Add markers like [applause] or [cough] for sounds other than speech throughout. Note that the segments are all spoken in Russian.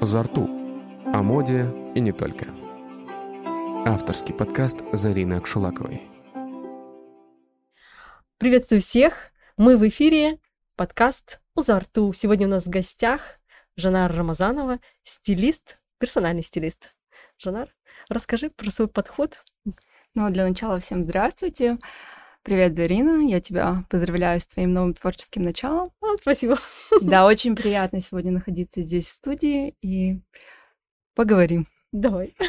«Зарту» о моде и не только. Авторский подкаст Зарины Акшулаковой. Приветствую всех! Мы в эфире, подкаст «Узарту». Сегодня у нас в гостях Жанар Рамазанова, стилист, персональный стилист. Жанар, расскажи про свой подход. Ну, для начала всем здравствуйте. Привет, Зарина. Я тебя поздравляю с твоим новым творческим началом. А, спасибо. [laughs] Да, очень приятно сегодня находиться здесь в студии и поговорим. Давай. [laughs]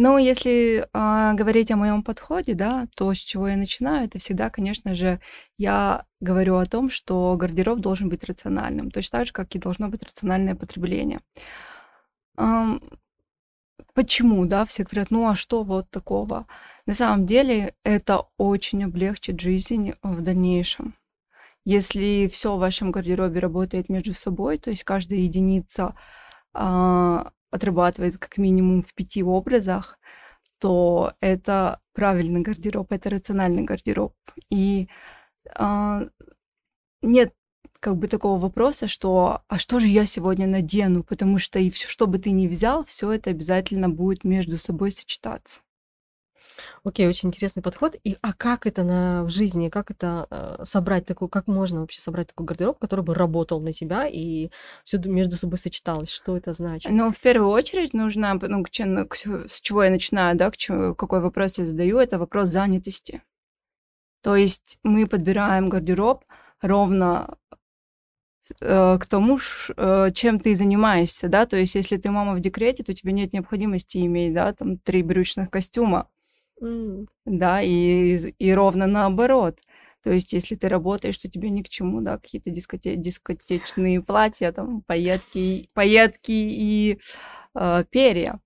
Ну, если э, говорить о моем подходе, да, то с чего я начинаю, это всегда, конечно же, я говорю о том, что гардероб должен быть рациональным, точно так же, как и должно быть рациональное потребление. Эм, почему, да, все говорят, ну а что вот такого? На самом деле это очень облегчит жизнь в дальнейшем. Если все в вашем гардеробе работает между собой, то есть каждая единица а, отрабатывает как минимум в пяти образах, то это правильный гардероб, это рациональный гардероб. И а, нет как бы такого вопроса, что а что же я сегодня надену, потому что и все, что бы ты ни взял, все это обязательно будет между собой сочетаться. Окей, очень интересный подход. И а как это на, в жизни, как это э, собрать такую, как можно вообще собрать такой гардероб, который бы работал на тебя и все между собой сочеталось? Что это значит? Ну, в первую очередь нужно, ну, к, к, с чего я начинаю, да, к чему, какой вопрос я задаю, это вопрос занятости. То есть мы подбираем гардероб ровно к тому, э, чем ты занимаешься, да, то есть если ты мама в декрете, то тебе нет необходимости иметь, да, там три брючных костюма, Mm. Да, и, и ровно наоборот. То есть, если ты работаешь, то тебе ни к чему, да, какие-то дискоте- дискотечные платья, там, пайетки, пайетки и э, перья.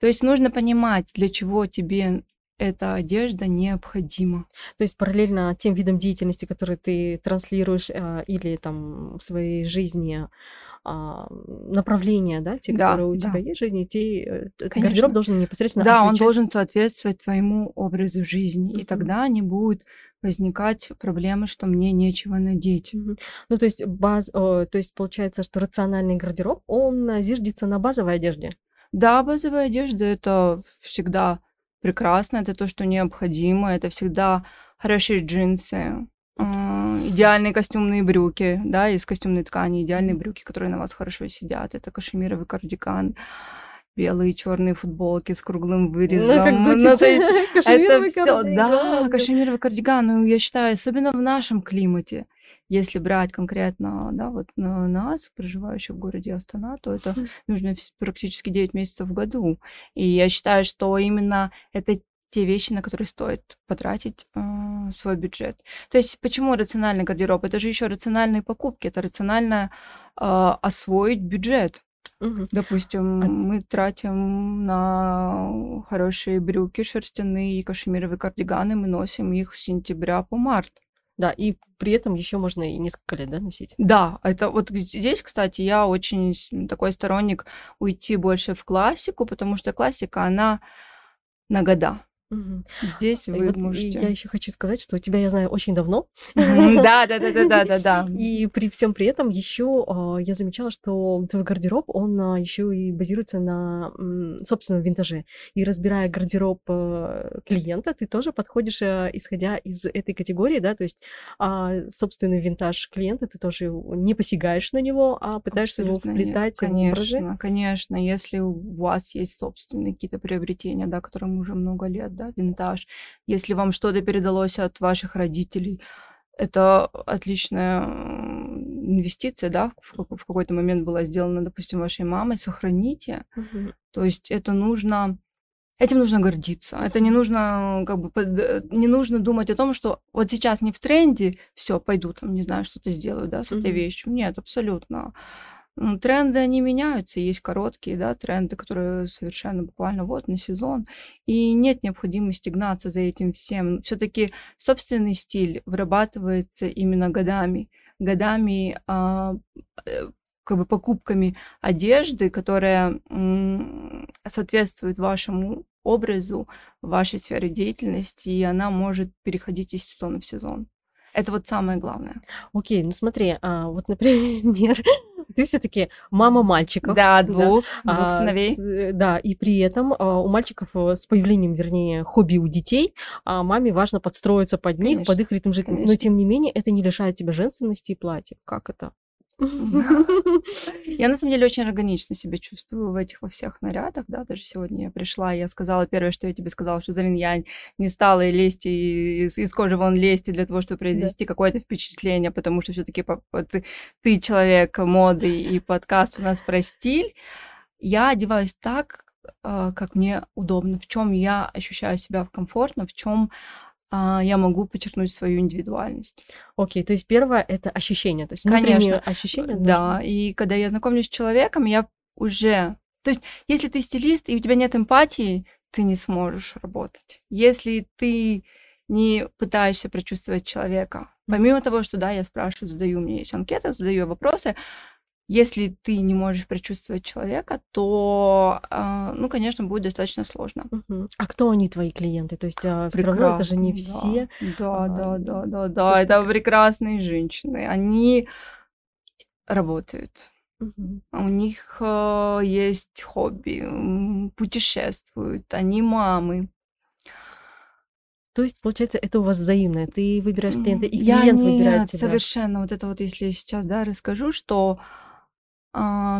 То есть нужно понимать, для чего тебе эта одежда необходима. То есть параллельно тем видам деятельности, которые ты транслируешь э, или там в своей жизни а, направления, да, те, да, которые у да. тебя есть в жизни, те, э, Конечно. гардероб должен непосредственно Да, отвечать. он должен соответствовать твоему образу жизни, mm-hmm. и тогда не будет возникать проблемы, что мне нечего надеть. Mm-hmm. Ну, то есть, баз, то есть получается, что рациональный гардероб, он зиждется на базовой одежде? Да, базовая одежда — это всегда прекрасно, это то, что необходимо, это всегда хорошие джинсы, идеальные костюмные брюки, да, из костюмной ткани, идеальные брюки, которые на вас хорошо сидят. Это кашемировый кардиган, белые и черные футболки с круглым вырезом. Ну, как звучит? Ну, то есть, [laughs] это все, да, кашемировый кардиган. Ну, я считаю, особенно в нашем климате, если брать конкретно, да, вот на нас, проживающих в городе Астана, то это нужно практически 9 месяцев в году. И я считаю, что именно это те вещи, на которые стоит потратить э, свой бюджет. То есть почему рациональный гардероб? Это же еще рациональные покупки, это рационально э, освоить бюджет. Угу. Допустим, а... мы тратим на хорошие брюки шерстяные и кашемировые кардиганы, мы носим их с сентября по март. Да, и при этом еще можно и несколько лет, да, носить. Да, это вот здесь, кстати, я очень такой сторонник уйти больше в классику, потому что классика, она на года. Здесь вы вот можете... я еще хочу сказать, что тебя я знаю очень давно. [laughs] [laughs] Да, да, да, да, да, да, да. И при всем при этом еще а, я замечала, что твой гардероб, он а, еще и базируется на собственном винтаже. И разбирая гардероб э, клиента, ты тоже подходишь, э, исходя из этой категории, да, то есть а, собственный винтаж клиента, ты тоже не посягаешь на него, а пытаешься его вплетать в образы. Конечно, конечно. Если у вас есть собственные какие-то приобретения, да, которым уже много лет, да, винтаж. Если вам что-то передалось от ваших родителей, это отличная инвестиция, да, в, в какой-то момент была сделана, допустим, вашей мамой, сохраните. Угу. То есть это нужно, этим нужно гордиться. Это не нужно, как бы, не нужно думать о том, что вот сейчас не в тренде, все, пойду там, не знаю, что-то сделаю, да, с этой угу. вещью. Нет, абсолютно. Тренды, они меняются, есть короткие, да, тренды, которые совершенно буквально вот на сезон, и нет необходимости гнаться за этим всем. Все-таки собственный стиль вырабатывается именно годами, годами а, э, как бы покупками одежды, которая соответствует вашему образу, вашей сфере деятельности, и она может переходить из сезона в сезон. Это вот самое главное. Окей, ну смотри, а, вот, [laughs] например, Ты все-таки мама мальчиков. Да, двух, двух А, сыновей. э, да, и при этом а, у мальчиков э, с появлением, вернее, хобби у детей, а маме важно подстроиться под них, под Конечно, их ритм жизни. Но тем не менее, это не лишает тебя женственности и платья. Как это? [laughs] Я на самом деле очень органично себя чувствую в этих во всех нарядах, да, даже сегодня я пришла, я сказала первое, что я тебе сказала, что, Зарин, я не стала лезть и из, из кожи вон лезть для того, чтобы произвести какое-то впечатление, потому что все-таки ты, ты человек моды и подкаст у нас про стиль. Я одеваюсь так, а, как мне удобно, в чем я ощущаю себя комфортно, в чем я могу подчеркнуть свою индивидуальность. Окей, то есть первое это ощущение, то есть Конечно. ощущение. Да, и когда я знакомлюсь с человеком, я уже... То есть, если ты стилист, и у тебя нет эмпатии, ты не сможешь работать. Если ты не пытаешься прочувствовать человека, помимо того, что, да, я спрашиваю, задаю, меня есть анкета, задаю вопросы, если ты не можешь прочувствовать человека, то, э, ну, конечно, будет достаточно сложно. Мгм. А кто они твои клиенты? То есть все равно это же не Прекрасно, все. Да, а, да, да, да, да. Это прекрасные женщины. Они работают. У них э, есть хобби, путешествуют, они мамы. То есть, получается, это у вас взаимное. Ты выбираешь клиента, и Я клиент выбирает нет, тебя. совершенно. Вот это вот, если я сейчас, да, расскажу, что а,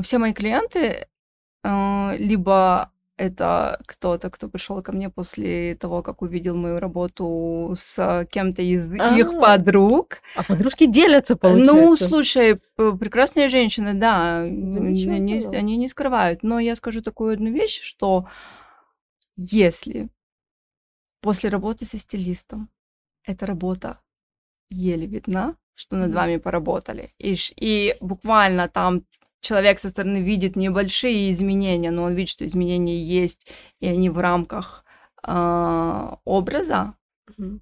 все мои клиенты а, либо это кто-то, кто пришел ко мне после того, как увидел мою работу с кем-то из их А. подруг. А подружки делятся, Ну, получается. слушай, п- прекрасные женщины, да, они, они не скрывают. Но я скажу такую одну вещь, что если после работы со стилистом эта работа еле видна, что над вами поработали, и, и буквально там человек со стороны видит небольшие изменения, но он видит, что изменения есть, и они в рамках а, образа, Мгм.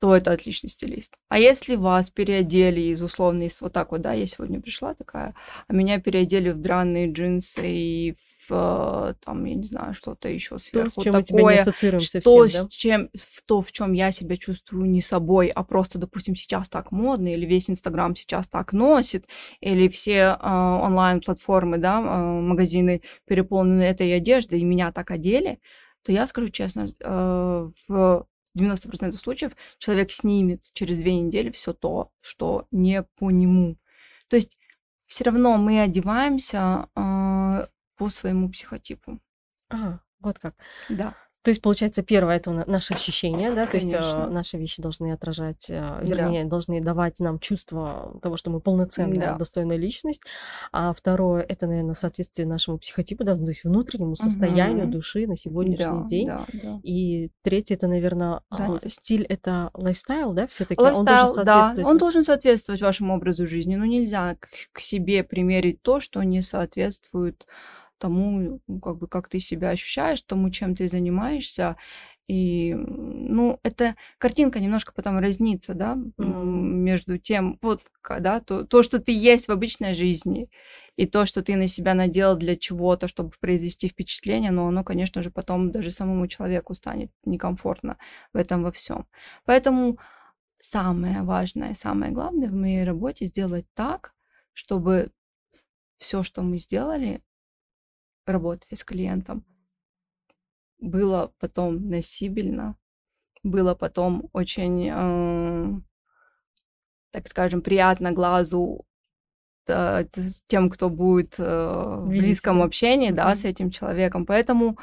то это отличный стилист. А если вас переодели из условно из вот так вот, да, я сегодня пришла такая, а меня переодели в драные джинсы и в э, там, я не знаю, что-то еще То, сверху с чем мы тебя не такое, ассоциируем что совсем, с да? чем, в то, в чем я себя чувствую не собой, а просто, допустим, сейчас так модно, или весь Инстаграм сейчас так носит, или все э, онлайн-платформы, да, э, магазины переполнены этой одеждой, и меня так одели, то я скажу честно, э, в 90% случаев человек снимет через две недели все то, что не по нему. То есть все равно мы одеваемся э, по своему психотипу. А, вот как. Да. То есть, получается, первое это на- наши ощущения, да, то есть э, Конечно. наши вещи должны отражать, э, вернее, должны давать нам чувство того, что мы полноценная, Да. достойная личность. А второе это, наверное, соответствие нашему психотипу, да, то есть внутреннему состоянию Мгм. души на сегодняшний да, день. Да, да. И третье это, наверное, Занятость. стиль это лайфстайл, да, все-таки он должен да, он должен соответствовать вашему образу жизни. Но нельзя к, к себе примерить то, что не соответствует тому, ну, как бы, как ты себя ощущаешь, тому, чем ты занимаешься. И, ну, эта картинка немножко потом разнится, да, Мгм. между тем, вот, да, то, то, что ты есть в обычной жизни, и то, что ты на себя надел для чего-то, чтобы произвести впечатление, но оно, конечно же, потом даже самому человеку станет некомфортно в этом во всем. Поэтому самое важное, самое главное в моей работе сделать так, чтобы все, что мы сделали, работая с клиентом, было потом носибельно, было потом очень, э, так скажем, приятно глазу с тем, кто будет э, в близком общении, да, с этим человеком. Поэтому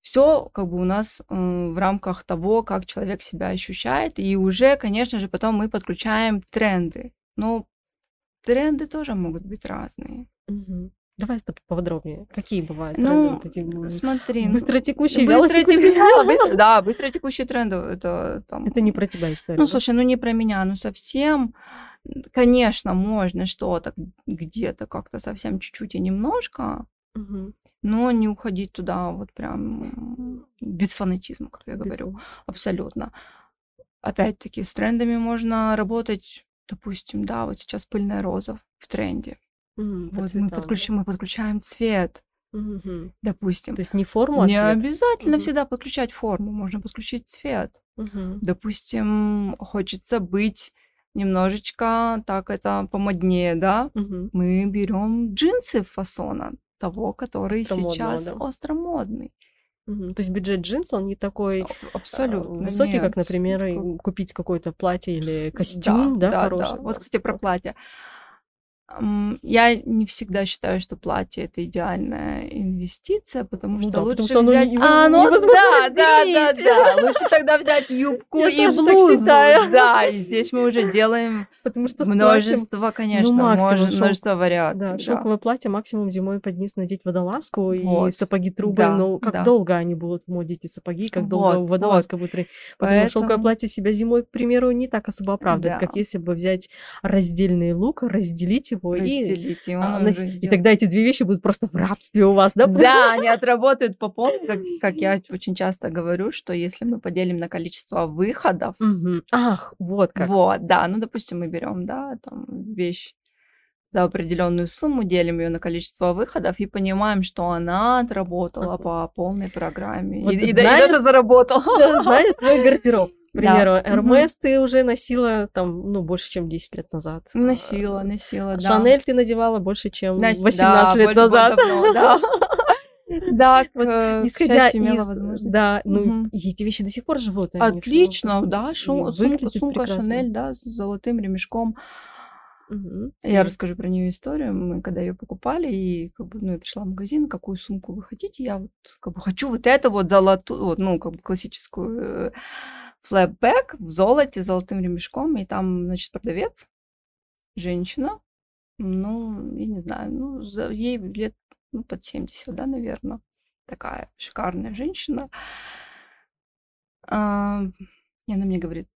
все как бы у нас э, в рамках того, как человек себя ощущает, и уже, конечно же, потом мы подключаем тренды. Но тренды тоже могут быть разные. Мгм. Давай под- поподробнее. Какие бывают тренды? Ну, вот эти, м, смотри, ну, быстротекущие, быстротекущие- вялотекущие? [laughs] да, быстротекущие тренды, это там... Это не про тебя история. Ну, да? слушай, ну не про меня, ну совсем, конечно, можно что-то где-то как-то совсем чуть-чуть и немножко, Мгм. но не уходить туда вот прям без фанатизма, как я Без говорю, абсолютно. Опять-таки, с трендами можно работать, допустим, да, вот сейчас пыльная роза в тренде. По Вот мы, цветам, да? подключим, мы подключаем цвет, Мгм. допустим. То есть не форму, а Не цвет? обязательно Мгм. всегда подключать форму, можно подключить цвет. Мгм. Допустим, хочется быть немножечко так это помоднее, да, Мгм. мы берем джинсы фасона того, который сейчас да. остромодный. Мгм. То есть бюджет джинс, он не такой А- Абсолютно высокий, как, нет. например, Как- купить какое-то платье или костюм, да, да, хороший. Вот, кстати, про платье. Я не всегда считаю, что платье это идеальная инвестиция, потому Ну что да, потому лучше что оно взять. не- А, ну невозможно да, да, да, да. Лучше тогда взять юбку Я и блузу. Да, и здесь мы уже делаем Потому что с платьем, множество, конечно, максимум множе- шелк- множество вариаций. да, да. шелковое платье максимум зимой под низ надеть водолазку и Вот. сапоги трубы. Да, но как да. долго они будут в моде, эти сапоги, как долго Вот, водолазка будет. ре- Поэтому шелковое Поэтому- платье себя зимой, к примеру, не так особо оправдывает, Да. как если бы взять раздельный лук, разделить его и Разделить, и он а, носить. И тогда эти две вещи будут просто в рабстве у вас, да? Да, они [laughs] отработают по полной, как, как я очень часто говорю, что если мы поделим на количество выходов, Мгм. Ах, вот как. вот, да, ну, допустим, мы берем, да, там, вещь за определенную сумму, делим ее на количество выходов и понимаем, что она отработала по полной программе. Вот и, и- и знаешь- даже заработала. [laughs] Да, знаю твой гардероб. К примеру, Да. Hermes ты уже носила там, ну, больше, чем 10 лет назад. Носила, носила, А да. Шанель ты надевала больше, чем Носи- 18 да, лет больше- назад. давно, да. [laughs] Вот э, Исходя из... Да, ну, эти вещи до сих пор живут. Отлично, да, сумка. Шанель, да, с золотым ремешком. Мгм. Я расскажу про нее историю. Мы когда ее покупали, и как бы, ну, я пришла в магазин, какую сумку вы хотите, я вот как бы хочу вот эту вот золотую, вот, ну, как бы классическую флэпбэк в золоте с золотым ремешком, и там, значит, продавец, женщина, ну, я не знаю, ну, за- ей лет ну, под 70, да, наверное, такая шикарная женщина. А, и она мне говорит,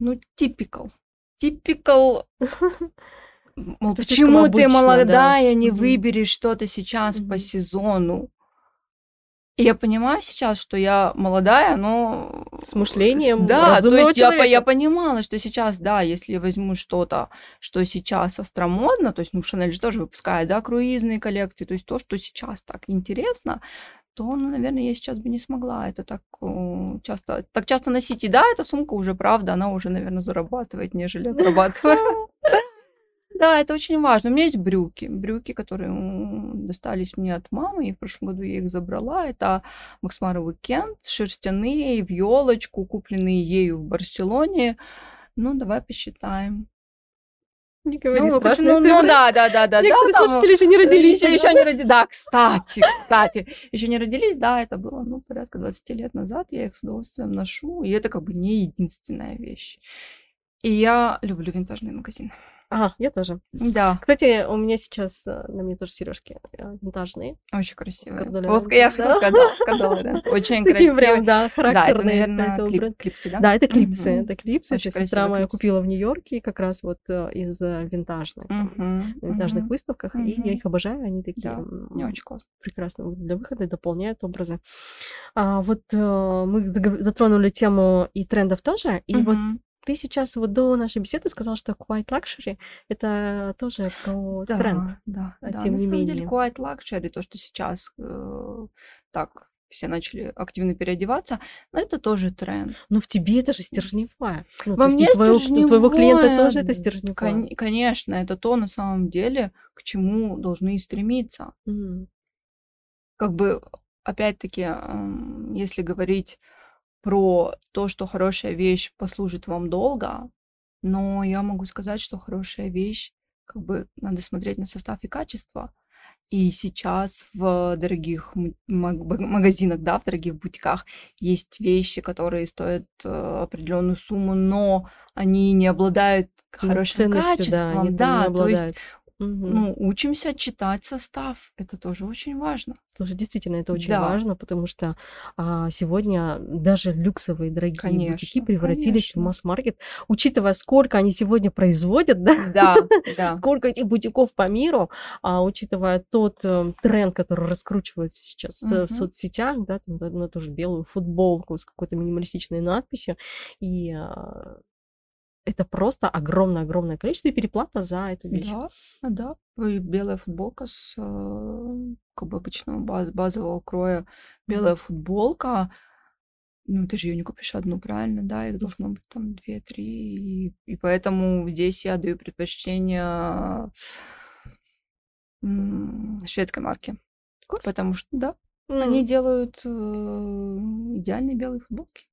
ну, типикал, типикал, [laughs] мол, почему ты обычно, да. молодая, не выберешь что-то сейчас по сезону? И я понимаю сейчас, что я молодая, но... С мышлением Да, то есть я, я понимала, что сейчас, да, если возьму что-то, что сейчас остромодно, то есть, ну, Шанель же тоже выпускает, да, круизные коллекции, то есть то, что сейчас так интересно, то, ну, наверное, я сейчас бы не смогла это так э, часто, так часто носить. И да, эта сумка уже, правда, она уже, наверное, зарабатывает, нежели [laughs] отрабатывает. Да, это очень важно. У меня есть брюки. Брюки, которые достались мне от мамы, и в прошлом году я их забрала. Это Максмара Уикенд, шерстяные, в елочку, купленные ею в Барселоне. Ну, давай посчитаем. Не говори ну, страшные ну, ну, цифры. да, да, да, да, Некоторые да. там, слушатели еще не родились. еще, еще не родились. Да, кстати, кстати, еще не родились, да, это было, ну, порядка 20 лет назад, я их с удовольствием ношу, и это как бы не единственная вещь. И я люблю винтажные магазины. А, я тоже. Да, Кстати, у меня сейчас э, на мне тоже сережки э, винтажные. очень красивые. Вот я да. хотела сказать, да, с [laughs] Кардалем. Очень Такие прям, красивые. да, Да, это, характерные. наверное, клип- клипсы, да? Да, это клипсы, это клипсы. Очень сестра красивые моя клипсы. купила в Нью-Йорке как раз вот э, из винтажных, винтажных выставках, и я их обожаю, они такие Да, Мне очень классно. прекрасно для выхода, дополняют образы. А, вот мы затронули тему и трендов тоже, и вот. Ты сейчас вот до нашей беседы сказал, что Quiet Luxury это тоже про Да, тренд. да, а да. тем На не самом деле, менее. quiet luxury, то, что сейчас э, так все начали активно переодеваться, но это тоже тренд. Но в тебе это же стержневая. Ну, Во мне твоего, у твоего клиента стержневое, тоже это стержневая. кон- конечно, это то на самом деле, к чему должны стремиться. М. Как бы, опять-таки, если говорить про то, что хорошая вещь послужит вам долго, но я могу сказать, что хорошая вещь, как бы, надо смотреть на состав и качество. И сейчас в дорогих магазинах, да, в дорогих бутиках есть вещи, которые стоят э, определенную сумму, но они не обладают хорошим ценностью, да, качеством. не Да, то есть, Мгм. ну, учимся читать состав. Это тоже очень важно. Слушай, действительно, это очень Да. важно, потому что а, сегодня даже люксовые дорогие бутики Конечно, превратились в конечно. масс-маркет, учитывая, сколько они сегодня производят, [laughs] да, Да, да. сколько этих бутиков по миру, а, учитывая тот э, тренд, который раскручивается сейчас э, в соцсетях, да, там, на ту же белую футболку с какой-то минималистичной надписью, и а, это просто огромное-огромное количество и переплата за эту вещь. Да, да. И белая футболка с э, как бы обычного баз- базового кроя. Белая футболка ну, ты же ее не купишь одну, правильно, да, их должно быть там две-три, и, и поэтому здесь я даю предпочтение шведской марке, Класс. потому что, да, М, они делают э, идеальные белые футболки.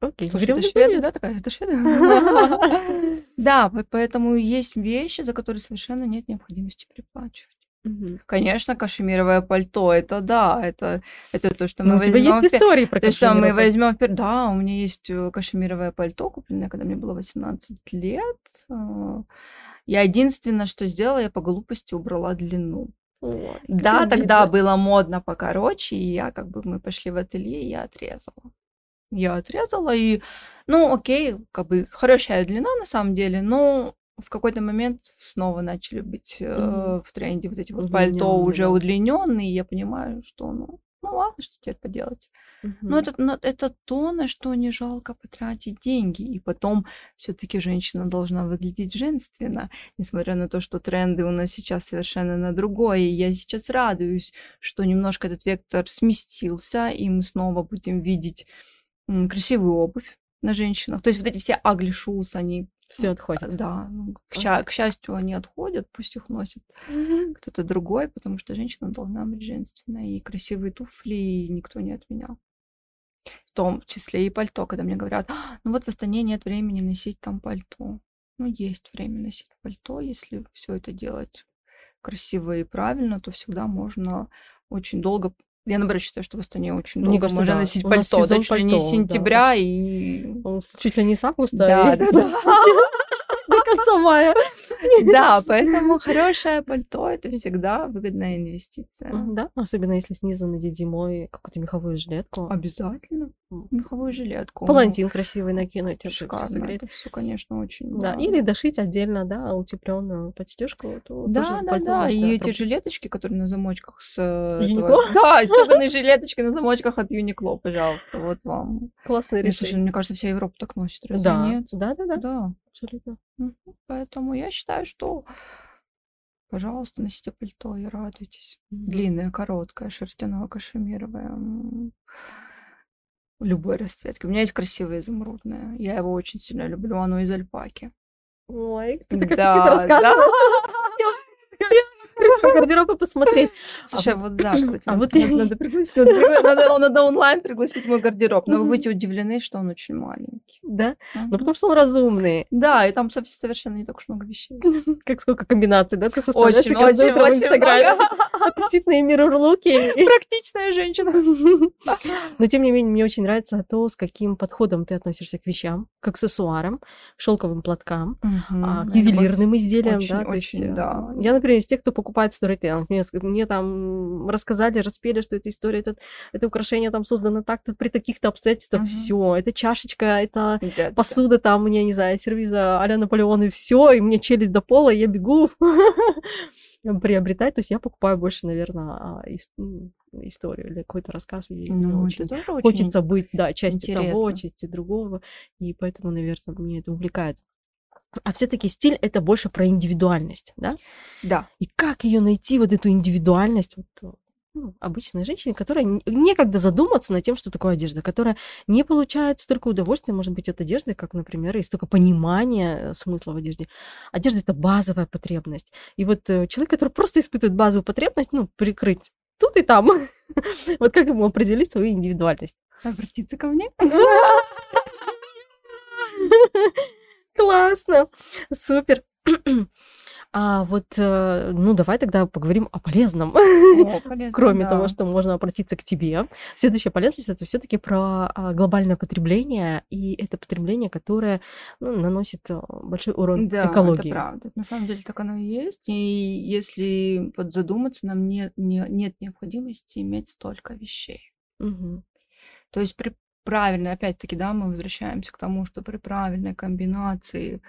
Окей, Слушай, это шведы, да, такая, это шведы? [laughs] Да, по- поэтому есть вещи, за которые совершенно нет необходимости переплачивать. Мгм. Конечно, кашемировое пальто, это да, это, это то, что мы Ну, у тебя возьмем... есть истории про То, что мы возьмем... впер- Да, у меня есть э, кашемировое пальто, купленное, когда мне было 18 лет. А, Я единственное, что сделала, я по глупости убрала длину. Ой, Да, тогда обидно. было модно покороче, и я как бы, мы пошли в ателье, и я отрезала. Я отрезала, и, ну, окей, как бы хорошая длина на самом деле, но в какой-то момент снова начали быть э, в тренде вот эти вот пальто Удлинённые, уже да. удлиненные, и я понимаю, что, ну, ну ладно, что теперь поделать. Но Мгм. это, но это то, на что не жалко потратить деньги. И потом все-таки женщина должна выглядеть женственно, несмотря на то, что тренды у нас сейчас совершенно на другое. И я сейчас радуюсь, что немножко этот вектор сместился, и мы снова будем видеть красивую обувь на женщинах. То есть вот эти все ugly shoes, они... Все а, отходит. Да, ну, к, ща- к счастью, они отходят, пусть их носит Мгм. кто-то другой, потому что женщина должна быть женственной, и красивые туфли никто не отменял. В том числе и пальто, когда мне говорят, «А, ну вот в Астане нет времени носить там пальто. Ну, есть время носить пальто, если все это делать красиво и правильно, то всегда можно очень долго... Я, наоборот, считаю, что в Астане очень Мне долго кажется, можно да. носить пальто, да, сезон чуть ли не с пальто, да, сентября и... Чуть ли не с августа Да, и да, да. [laughs] конца мая. [laughs] Да, [laughs] поэтому хорошее пальто — это всегда выгодная инвестиция. Да, особенно если снизу надеть зимой какую-то меховую жилетку. Обязательно. Меховую жилетку. Палантин красивый накинуть, это всё Шикарно. Это все, конечно, очень. Да, или дошить отдельно, да, утепленную подстежку. Да, да, да. И эти жилеточки, которые на замочках с э, [laughs] Да, стеганые жилеточки на замочках от Юникло, пожалуйста. Вот вам. Классное Ну, слушай, решение. мне кажется, вся Европа так носит, разве Да, нет? да, да, да, Да. Абсолютно. Поэтому я считаю, что пожалуйста, носите пальто и радуйтесь. Длинное, короткое, шерстяное, кашемировое. Любой расцветки. У меня есть красивое изумрудное. Я его очень сильно люблю. Оно из альпаки. Ой, ты так Да, да. [laughs] Я [laughs] [laughs] по гардеробу посмотреть. Слушай, вот да, [laughs] кстати, а надо, вот [laughs] надо- надо пригласить, надо, надо- надо онлайн пригласить мой гардероб, но вы будете удивлены, что он очень маленький. Да? Ну, Мгм. потому что он разумный. Да, и там сов- совершенно не так уж много вещей. Как сколько комбинаций, да, ты составляешь Очень, и каждое очень, в очень Инстаграме. Аппетитные миррор-луки. Практичная женщина. Но тем не менее, мне очень нравится то, с каким подходом ты относишься к вещам, к аксессуарам, к шелковым платкам, а, к ювелирным изделиям, Очень, очень, э, да. Я, например, из тех, кто покупает сторителлинг. Мне, ск- мне там рассказали, распели, что эта история, этот, это украшение там создано так-то при таких-то обстоятельствах. Мгм. Все, это чашечка, это Да, да, да. посуда там, мне, не знаю, сервиза а-ля Наполеон и все, и мне челюсть до пола, я бегу [laughs] приобретать. То есть я покупаю больше, наверное, историю или какой-то рассказ. И мне Ну, очень это тоже очень хочется быть, да, частью того, интересно. частью другого, и поэтому, наверное, мне это увлекает. А все-таки стиль это больше про индивидуальность, да? Да. И как ее найти, вот эту индивидуальность, вот, ну, обычной женщине, которая некогда задуматься над тем, что такое одежда, которая не получает столько удовольствия, может быть, от одежды, как, например, и столько понимания э, смысла в одежде. Одежда это базовая потребность. И вот э, человек, который просто испытывает базовую потребность, ну, прикрыть тут и там, [laughs] вот как ему определить свою индивидуальность? Обратиться ко мне. [laughs] [laughs] Классно, супер. [clears throat] А вот, э, ну, давай тогда поговорим о полезном. О, [laughs] полезно, Кроме да. того, что можно обратиться к тебе. Следующая полезность это все-таки про а, глобальное потребление, и это потребление, которое ну, наносит а, большой урон Да, это экологии. правда. На самом деле так оно и есть. И если подзадуматься, нам не- не- нет необходимости иметь столько вещей. Мгм. То есть при правильной, опять-таки, да, мы возвращаемся к тому, что при правильной комбинации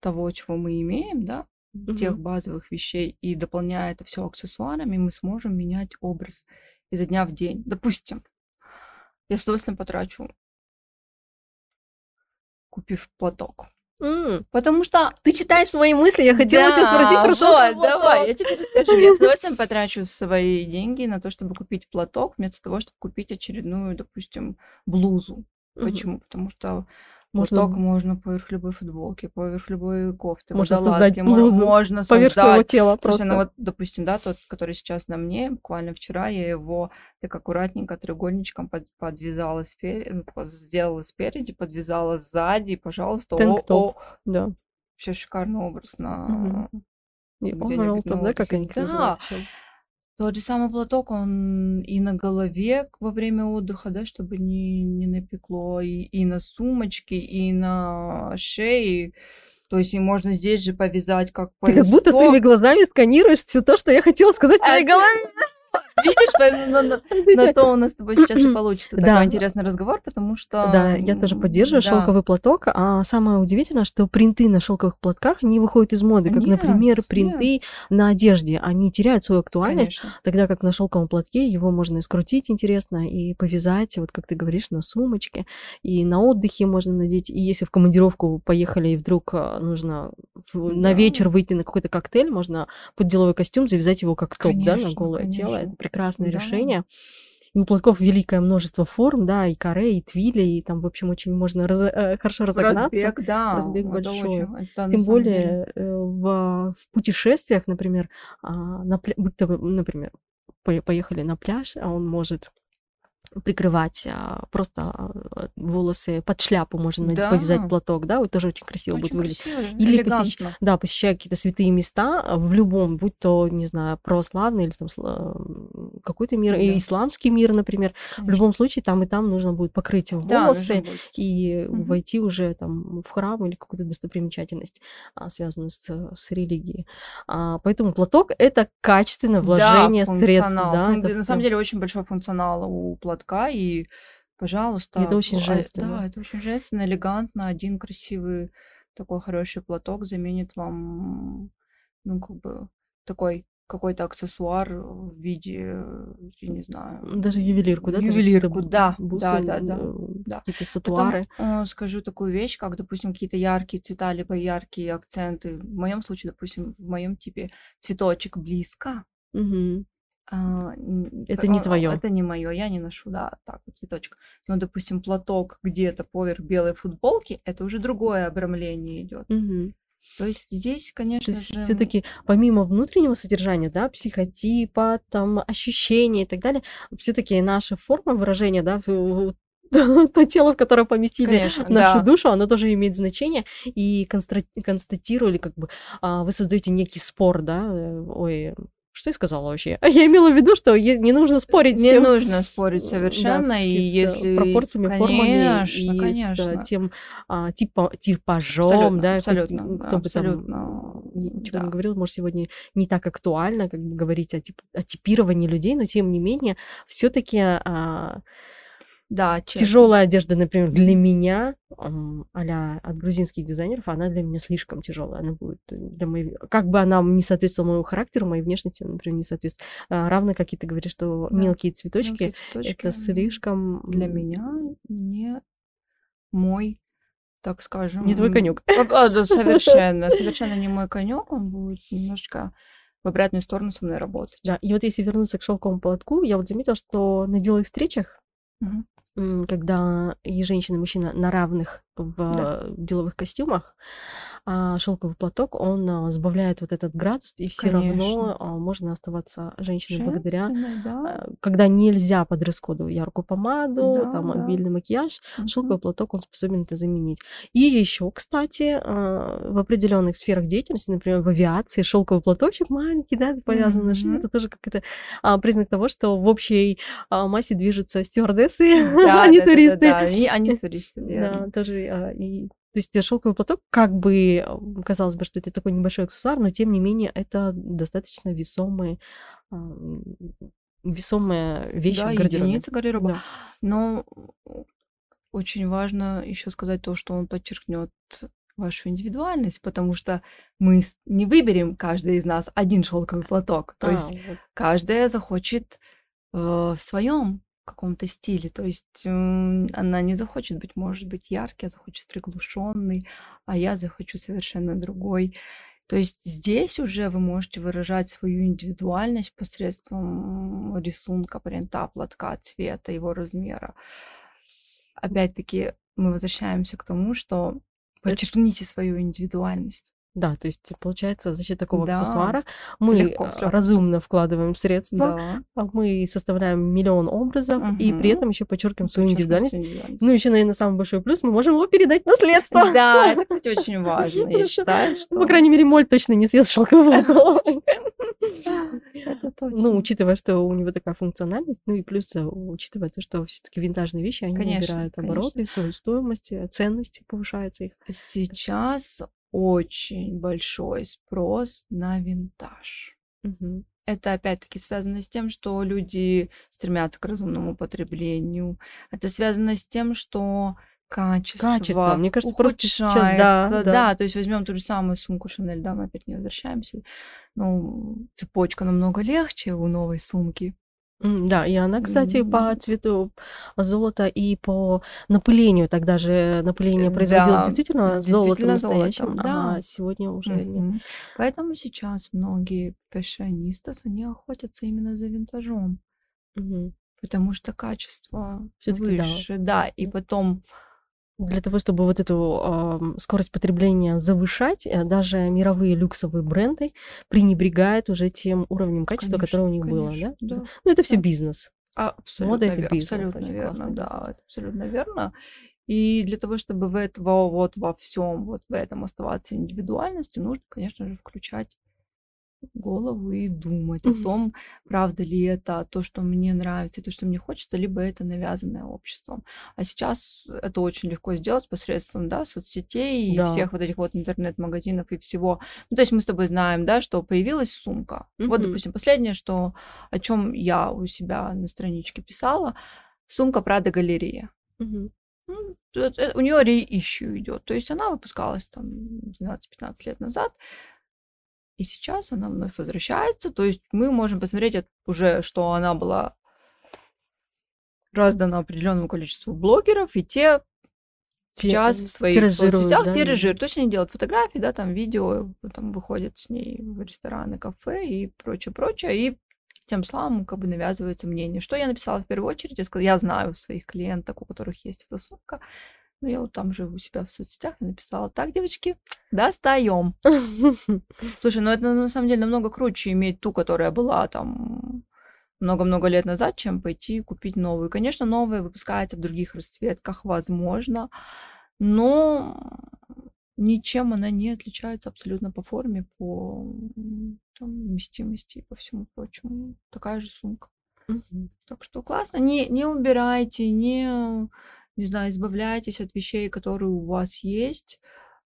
того, чего мы имеем, да, тех Мгм. базовых вещей, и дополняя это все аксессуарами, мы сможем менять образ изо дня в день. Допустим, я с удовольствием потрачу, купив платок. М, Потому что Ты читаешь мои мысли, я хотела тебя спросить, Да, хорошо вот, давай, я тебе расскажу. Я с [laughs] удовольствием потрачу свои деньги на то, чтобы купить платок, вместо того, чтобы купить очередную, допустим, блузу. Почему? Потому что Можно платок можно поверх любой футболки, поверх любой кофты, Можно создать блузу можно поверх своего создать. тела Слушай, ну просто. вот, допустим, да, тот, который сейчас на мне, буквально вчера я его так аккуратненько треугольничком под- подвязала спереди, сделала спереди, подвязала сзади, и, пожалуйста, о, о, Да. вообще шикарный образ на overall на топ, да, как они Да? Тот же самый платок, он и на голове во время отдыха, да, чтобы не, не напекло, и, и на сумочке, и на шее. То есть и можно здесь же повязать как Ты как будто своими глазами сканируешь все то, что я хотела сказать в твоей А, голове. Видишь, на, на- на- [laughs] на то у нас с тобой сейчас и [clears throat] получится Да. такой интересный разговор, потому что... Да, я тоже поддерживаю да. шелковый платок. А самое удивительное, что принты на шелковых платках не выходят из моды, как, Нет, например, нет. принты на одежде. Они теряют свою актуальность, Конечно. тогда как на шелковом платке его можно и скрутить интересно, и повязать, вот как ты говоришь, на сумочке, и на отдыхе можно надеть. И если в командировку поехали, и вдруг а, нужно в- на вечер выйти на какой-то коктейль, можно под деловой костюм завязать его как топ, да, на Конечно, голое тело. конечно. Это прекрасное Да. решение. И у платков великое множество форм, да, и каре, и твили, и там, в общем, очень можно раз- э, хорошо разогнаться. Разбег, да. разбег это большой. очень- это Тем более э, в, в путешествиях, например, а, на, будто вы, например, пое- поехали на пляж, а он может прикрывать а, просто а, волосы под шляпу можно надеть, повязать Да. платок, да, вот тоже очень красиво будет Очень выглядеть. красиво, Или посещ-. Да, посещая какие-то святые места а, в любом, будь то, не знаю, православный или там какой-то мир, и Да. исламский мир, например. В Конечно. любом случае там и там нужно будет покрыть Да, волосы будет. и Мгм. войти уже там в храм или какую-то достопримечательность, связанную с, с религией. Поэтому платок это качественное вложение да, средств. Да, На самом деле очень большой функционал у платка, и, пожалуйста, это очень а, женственно. Да, это очень женственно, элегантно. Один красивый такой хороший платок заменит вам, ну, как бы, такой какой-то аксессуар в виде, я не знаю, Даже ювелирку, да? Ювелирку, да, бусы, да, да, да, э, да. Какие-то Потом сатуары. э, скажу такую вещь, как, допустим, какие-то яркие цвета, либо яркие акценты. В моем случае, допустим, в моем типе цветочек близко, Мгм. А, н- Это не а, твоё. Это не мое, я не ношу, да, так вот цветочек. Но, допустим, платок где-то поверх белой футболки, это уже другое обрамление идет. То есть здесь, То конечно есть же, все-таки помимо внутреннего содержания, да, психотипа, там, ощущений и так далее, все-таки наша форма выражения, да, [laughs] то тело, в которое поместили конечно, нашу да. душу, оно тоже имеет значение. И констатировали, как бы, а, вы создаете некий спор, да, э, ой, что я сказала вообще? [laughs] Я имела в виду, что не нужно спорить с Не тем, нужно спорить да, совершенно, и всё-таки с, э, если... пропорциями, формами Конечно, и конечно. с э, тем а, типа, типажом, Абсолютно, да, абсолютно, кто бы там абсолютно, ничего да. не говорил, может, сегодня не так актуально, как бы говорить о, тип- о типировании людей, но тем не менее, все-таки Да, честно. тяжелая одежда, например, для меня, а от грузинских дизайнеров, она для меня слишком тяжелая. Она будет для моей... Как бы она не соответствовала моему характеру, моей внешности, например, не соответствует. А, равно, как и ты говоришь, что Да, мелкие цветочки, Мелкие цветочки, это слишком... для меня не мой, так скажем. Не твой конек. а, а, да, [laughs] совершенно, совершенно не мой конек. Он будет немножко в обратную сторону со мной работать. Да, и вот если вернуться к шелковому платку, я вот заметила, что на деловых встречах. Когда и женщина, и мужчина на равных в Да. деловых костюмах, а шелковый платок, он а, сбавляет вот этот градус, и все равно Конечно. а, можно оставаться женщиной благодаря, да. когда нельзя по дресс-коду яркую помаду, Да, там да. обильный макияж, Мгм. шелковый платок, он способен это заменить. И еще, кстати, в определенных сферах деятельности, например, в авиации, шелковый платочек маленький, да, повязан на Мгм. это тоже как-то признак того, что в общей массе движутся стюардессы, [laughs] а не туристы. Они, туристы, Да, [laughs] тоже. А, и, то есть шелковый платок, как бы казалось бы, что это такой небольшой аксессуар, но тем не менее это достаточно весомые, а, м, весомая вещь Да, в гардеробе. единица гардероба. Да. Но очень важно еще сказать то, что он подчеркнет вашу индивидуальность, потому что мы не выберем каждый из нас один шелковый платок. То А, есть вот. каждая захочет э, в своем каком-то стиле. То есть она не захочет быть, может быть, яркий, а захочет приглушенный, а я захочу совершенно другой. То есть здесь уже вы можете выражать свою индивидуальность посредством рисунка, принта, платка, цвета, его размера. опять-таки мы возвращаемся к тому, что подчеркните свою индивидуальность. Да, то есть получается за счет такого Да, аксессуара мы легко, легкостью. разумно вкладываем средства, Да. а мы составляем миллион образов и при этом еще подчеркиваем свою индивидуальность. индивидуальность. Ну, еще, наверное, самый большой плюс, мы можем его передать наследство. Да, это, [laughs] кстати, очень важно. Я считаю, что По крайней мере, Моль точно не съест точно. Ну, учитывая, что у него такая функциональность, ну и плюс э, учитывая то, что все-таки винтажные вещи, они Конечно, набирают обороты, свою стоимость, ценности повышается их. Сейчас очень большой спрос на винтаж. Мгм. Это опять-таки связано с тем, что люди стремятся к разумному потреблению. Это связано с тем, что качество, Качество, мне кажется, просто сейчас, ухудшается. да, да. то есть возьмем ту же самую сумку Шанель, да, мы опять не возвращаемся. Ну, цепочка намного легче у новой сумки. М, Да, и она, кстати, по М. цвету золота и по напылению, тогда же напыление Э, производилось да, действительно золотом действительно настоящим, золотом, да. а сегодня уже нет. Мгм. Поэтому сейчас многие фэшионистас, они охотятся именно за винтажом. Потому что качество Всё-таки да. выше, да. И потом Для того, чтобы вот эту ам, скорость потребления завышать, э, даже мировые люксовые бренды пренебрегают уже тем уровнем качества, Конечно, которое у них было, конечно, да? да. Ну, это все Да. бизнес. а, абсолютно, Мода это бизнес, абсолютно верно, классный да, это абсолютно верно. И для того, чтобы в этого, вот во всем, вот в этом оставаться индивидуальностью, нужно, конечно же, включать голову и думать Мгм. о том, правда ли это то, что мне нравится, и то, что мне хочется, либо это навязанное обществом. А сейчас это очень легко сделать посредством да, соцсетей и Да. всех вот этих вот интернет-магазинов и всего. Ну, то есть мы с тобой знаем, да, что появилась сумка. Вот, Мгм. допустим, последнее, что о чем я у себя на страничке писала, сумка Прада галерея. Это- у нее реищу идет. То есть она выпускалась там 12-15 лет назад. И сейчас она вновь возвращается. То есть мы можем посмотреть уже, что она была раздана определенному количеству блогеров, и те сейчас в своих соцсетях да, тиражируют. То есть они делают фотографии, да, там видео, там выходят с ней в рестораны, кафе и прочее, прочее. И тем самым как бы навязывается мнение. Что я написала в первую очередь? Я сказала, я знаю своих клиенток, у которых есть эта сумка. Ну, я вот там же у себя в соцсетях написала, так, девочки, достаем. [laughs] Слушай, ну это на самом деле намного круче иметь ту, которая была там много-много лет назад, чем пойти купить новую. Конечно, новая выпускается в других расцветках, возможно, но ничем она не отличается абсолютно по форме, по там, вместимости и по всему прочему. Такая же сумка. Мгм. Так что классно. Не, не убирайте, не, не знаю, избавляйтесь от вещей, которые у вас есть.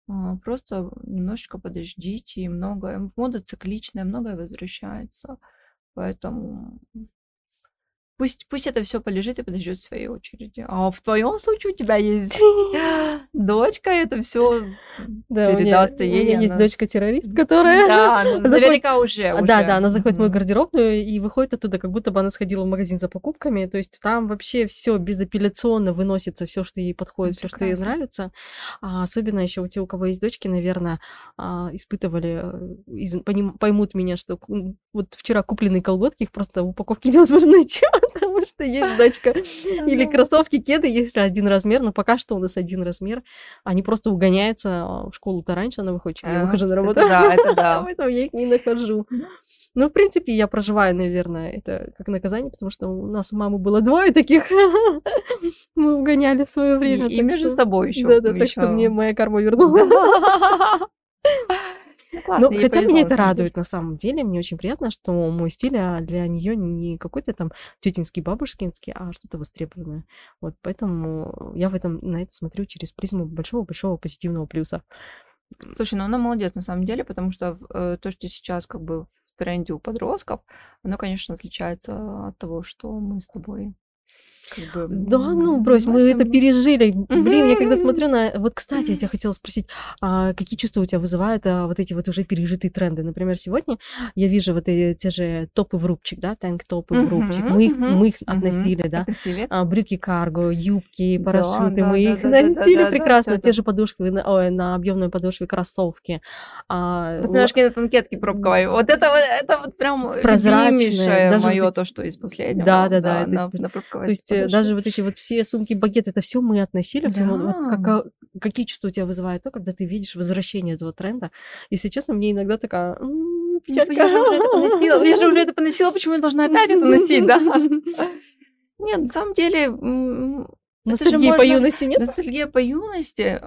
А, Просто немножечко подождите, и многое, мода цикличная, многое возвращается. Поэтому пусть, пусть это все полежит и подождет своей очереди. А в твоем случае у тебя есть [laughs] [gasps] дочка, это все Да, у меня, передаст у ей. меня есть она дочка-террорист, с- которая... Да, она [laughs] заходит- наверняка уже. А, Да, уже. да, она заходит в мою Мгм. гардеробную и выходит оттуда, как будто бы она сходила в магазин за покупками. То есть там вообще все безапелляционно выносится, все, что ей подходит, Ну, все, что ей нравится. А особенно еще у тех, у кого есть дочки, наверное, испытывали, э, из- поймут меня, что вот вчера купленные колготки, их просто в упаковке [laughs] невозможно найти, потому что есть дочка. [laughs] Или кроссовки, кеды, если один размер, но пока что у нас один размер. Они просто угоняются а, в школу-то раньше, она выходит, чем я выхожу на работу. да, это да. [laughs] Поэтому я их не нахожу. Ну, в принципе, я проживаю, наверное, это как наказание, потому что у нас у мамы было двое таких. [laughs] Мы угоняли в свое время. и между собой еще. Да, да, так что мне моя карма вернула. Ну, хотя меня это радует на самом деле. Мне очень приятно, что мой стиль а, для нее не какой-то там тетинский, бабушкинский, а что-то востребованное. Вот поэтому я в этом на это смотрю через призму большого-большого позитивного плюса. Слушай, ну она молодец на самом деле, потому что э, то, что сейчас как бы в тренде у подростков, оно, конечно, отличается от того, что мы с тобой как бы... Да, ну, брось, мы это пережили. Блин, я когда смотрю на... Вот, кстати, я тебя хотела спросить, а какие чувства у тебя вызывают а, вот эти вот уже пережитые тренды? Например, сегодня я вижу вот эти, те же топы в рубчик, да, танк-топы в рубчик. Мы их, мы их относили, да. А, брюки карго, юбки, парашюты, мы их носили прекрасно. Те же подушки на, ой, на объемной подошве кроссовки. Ножки на танкетке пробковой. Вот это вот, это вот прям вот мое то, что из последнего. Да, да, да, на, пробковой То есть даже вот эти вот все сумки, багеты, это все мы относили. Да. Вот, как, а, какие чувства у тебя вызывает то, когда ты видишь возвращение этого тренда? Если честно, мне иногда такая... «М-м, печалька. Я же уже это поносила, я же уже [laughs] это поносила, почему я должна опять это носить, да? [laughs] Нет, на самом деле, Ностальгии по юности нет? Ностальгия по юности.